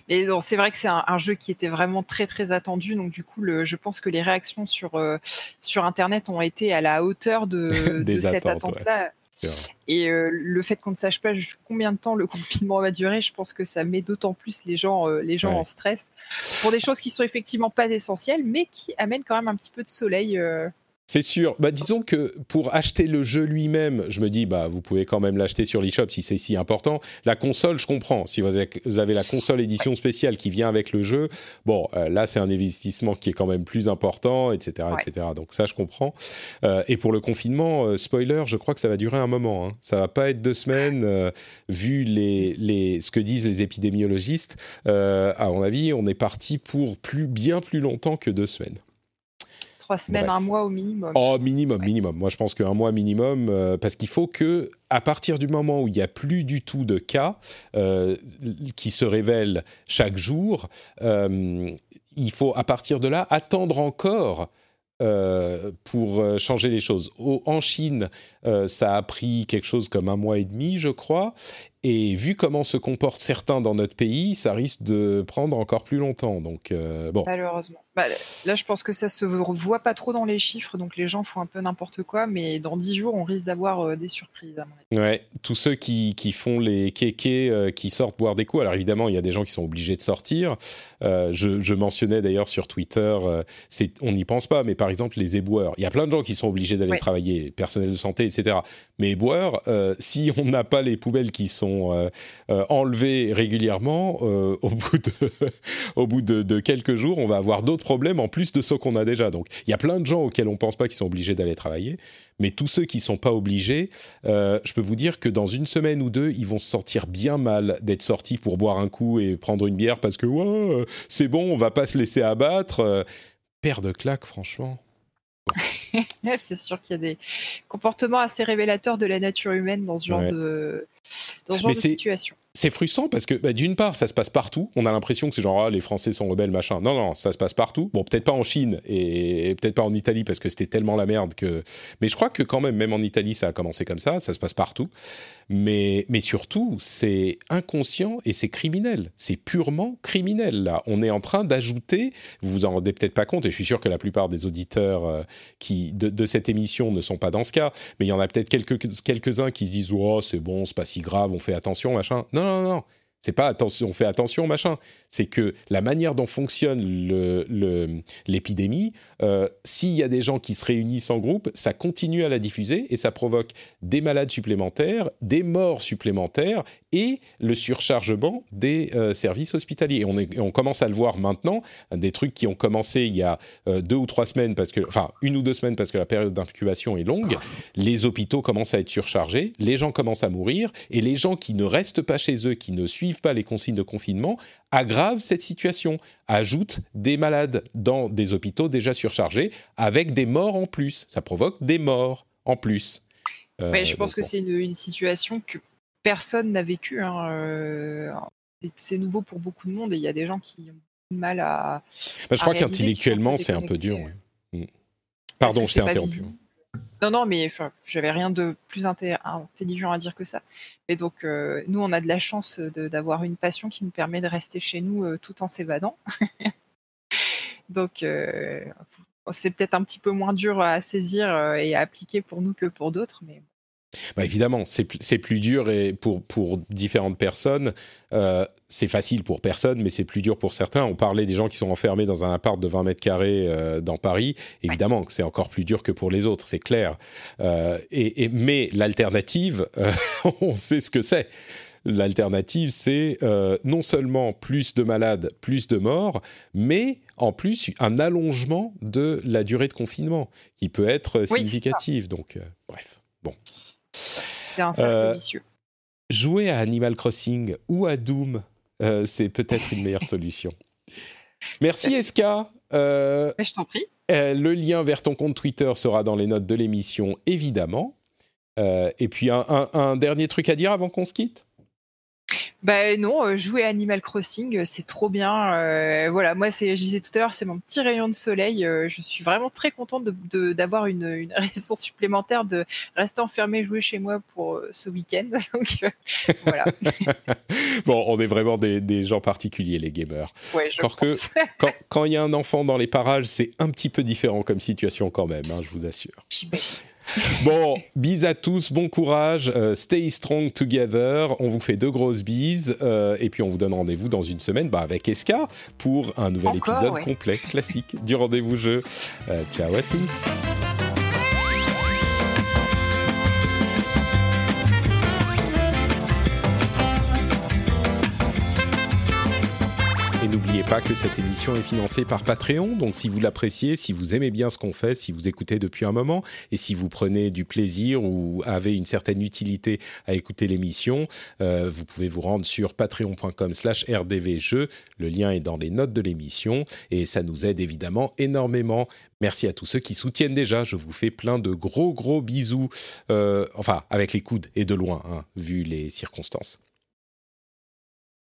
F: Mais c'est vrai que c'est un, jeu qui était vraiment très très attendu, donc du coup, le, je pense que les réactions sur euh, sur Internet ont été à la hauteur de, cette attente-là. Et euh, le fait qu'on ne sache pas combien de temps le confinement va durer, je pense que ça met d'autant plus les gens, euh, les gens en stress pour des choses qui sont effectivement pas essentielles, mais qui amènent quand même un petit peu de soleil
A: c'est sûr. Bah, disons que pour acheter le jeu lui-même, je me dis, bah, vous pouvez quand même l'acheter sur l'eShop si c'est si important. La console, je comprends. Si vous avez, la console édition spéciale qui vient avec le jeu, bon, euh, là, c'est un investissement qui est quand même plus important, etc., etc. Donc ça, je comprends. Euh, et pour le confinement, euh, spoiler, je crois que ça va durer un moment. Hein. Ça va pas être deux semaines, vu les, les, ce que disent les épidémiologistes. à mon avis, on est parti pour plus, bien plus longtemps que deux semaines
F: trois semaines, un mois au minimum.
A: Oh, minimum, minimum. Moi, je pense qu'un mois minimum, euh, parce qu'il faut que, à partir du moment où il n'y a plus du tout de cas euh, qui se révèlent chaque jour, euh, il faut, à partir de là, attendre encore pour changer les choses. en Chine, ça a pris quelque chose comme un mois et demi, je crois. Et vu comment se comportent certains dans notre pays, ça risque de prendre encore plus longtemps. Donc, bon.
F: Malheureusement. Bah, là, je pense que ça se voit pas trop dans les chiffres, donc les gens font un peu n'importe quoi, mais dans dix jours, on risque d'avoir euh, des surprises. À
A: mon Ouais, tous ceux qui, qui font les kékés, euh, qui sortent boire des coups. Alors évidemment, il y a des gens qui sont obligés de sortir. Euh, je, mentionnais d'ailleurs sur Twitter, c'est, on n'y pense pas, mais par exemple les éboueurs. Il y a plein de gens qui sont obligés d'aller travailler, personnel de santé, etc. Mais éboueurs, si on n'a pas les poubelles qui sont euh, euh, enlevés régulièrement, euh, au bout, de, quelques jours, on va avoir d'autres problèmes en plus de ceux qu'on a déjà. Donc il y a plein de gens auxquels on ne pense pas qu'ils sont obligés d'aller travailler, mais tous ceux qui ne sont pas obligés, je peux vous dire que dans une semaine ou deux, ils vont se sentir bien mal d'être sortis pour boire un coup et prendre une bière parce que c'est bon, on va pas se laisser abattre. Père de claque, franchement.
F: c'est sûr qu'il y a des comportements assez révélateurs de la nature humaine dans ce genre de, dans ce genre de situation
A: c'est frustrant parce que bah, d'une part, ça se passe partout. On a l'impression que c'est genre ah, les Français sont rebelles, machin. Non, non, ça se passe partout. Bon, peut-être pas en Chine et, peut-être pas en Italie parce que c'était tellement la merde que. Mais je crois que quand même, même en Italie, ça a commencé comme ça. Ça se passe partout. Mais, mais surtout, c'est inconscient et c'est criminel. C'est purement criminel là. On est en train d'ajouter. Vous vous en rendez peut-être pas compte et je suis sûr que la plupart des auditeurs euh, qui de, cette émission ne sont pas dans ce cas. Mais il y en a peut-être quelques quelques uns qui se disent oh c'est bon, c'est pas si grave, on fait attention, machin. Non, non, non. C'est pas attention, on fait attention, machin. C'est que la manière dont fonctionne l'épidémie, euh, s'il y a des gens qui se réunissent en groupe, ça continue à la diffuser et ça provoque des malades supplémentaires, des morts supplémentaires et le surchargement des euh, services hospitaliers. Et on, commence à le voir maintenant, des trucs qui ont commencé il y a euh, deux ou trois semaines, parce que, enfin une ou deux semaines parce que la période d'incubation est longue. Les hôpitaux commencent à être surchargés, les gens commencent à mourir et les gens qui ne restent pas chez eux, qui ne suivent pas les consignes de confinement aggrave cette situation, ajoute des malades dans des hôpitaux déjà surchargés avec des morts en plus. Ça provoque des morts en plus.
F: Euh, je pense que c'est une, situation que personne n'a vécue. Hein, euh, c'est nouveau pour beaucoup de monde et il y a des gens qui ont du mal à.
A: Bah, je crois qu'intellectuellement, c'est un peu dur. Mm. Pardon, je t'ai interrompu.
F: Non, non, mais j'avais rien de plus intelligent à dire que ça. Mais donc, euh, nous, on a de la chance d'avoir une passion qui nous permet de rester chez nous euh, tout en s'évadant. donc, euh, c'est peut-être un petit peu moins dur à saisir et à appliquer pour nous que pour d'autres, mais
A: bah évidemment, c'est plus dur et pour, pour différentes personnes. Euh, c'est facile pour personne, mais c'est plus dur pour certains. On parlait des gens qui sont enfermés dans un appart de 20 mètres carrés euh, dans Paris. Évidemment, c'est encore plus dur que pour les autres, c'est clair. Euh, et, mais l'alternative, on sait ce que c'est. L'alternative, c'est non seulement plus de malades, plus de morts, mais en plus un allongement de la durée de confinement qui peut être significatif. Donc, bref, bon.
F: C'est un cercle euh, vicieux.
A: Jouer à Animal Crossing ou à Doom, euh, c'est peut-être une meilleure solution. Merci Eska.
F: Euh, je t'en prie.
A: le lien vers ton compte Twitter sera dans les notes de l'émission, évidemment. et puis un, dernier truc à dire avant qu'on se quitte?
F: Ben non, euh, jouer Animal Crossing, euh, c'est trop bien. Euh, voilà, moi, c'est, je disais tout à l'heure, c'est mon petit rayon de soleil. je suis vraiment très contente de, d'avoir une, une, raison supplémentaire de rester enfermée jouer chez moi pour ce week-end. Donc voilà.
A: bon, on est vraiment des, des gens particuliers, les gamers.
F: Ouais, je
A: que quand il y a un enfant dans les parages, c'est un petit peu différent comme situation quand même, hein, je vous assure. Bon, bis à tous, bon courage, euh, stay strong together. On vous fait deux grosses bises euh, et puis on vous donne rendez-vous dans une semaine bah, avec Eska pour un nouvel épisode complet, classique du rendez-vous jeu. Euh, ciao à tous. N'oubliez pas que cette émission est financée par Patreon, donc si vous l'appréciez, si vous aimez bien ce qu'on fait, si vous écoutez depuis un moment, et si vous prenez du plaisir ou avez une certaine utilité à écouter l'émission, euh, vous pouvez vous rendre sur patreon.com slash rdvjeux, le lien est dans les notes de l'émission, et ça nous aide évidemment énormément. Merci à tous ceux qui soutiennent déjà, je vous fais plein de gros gros bisous, euh, enfin avec les coudes et de loin, hein, vu les circonstances.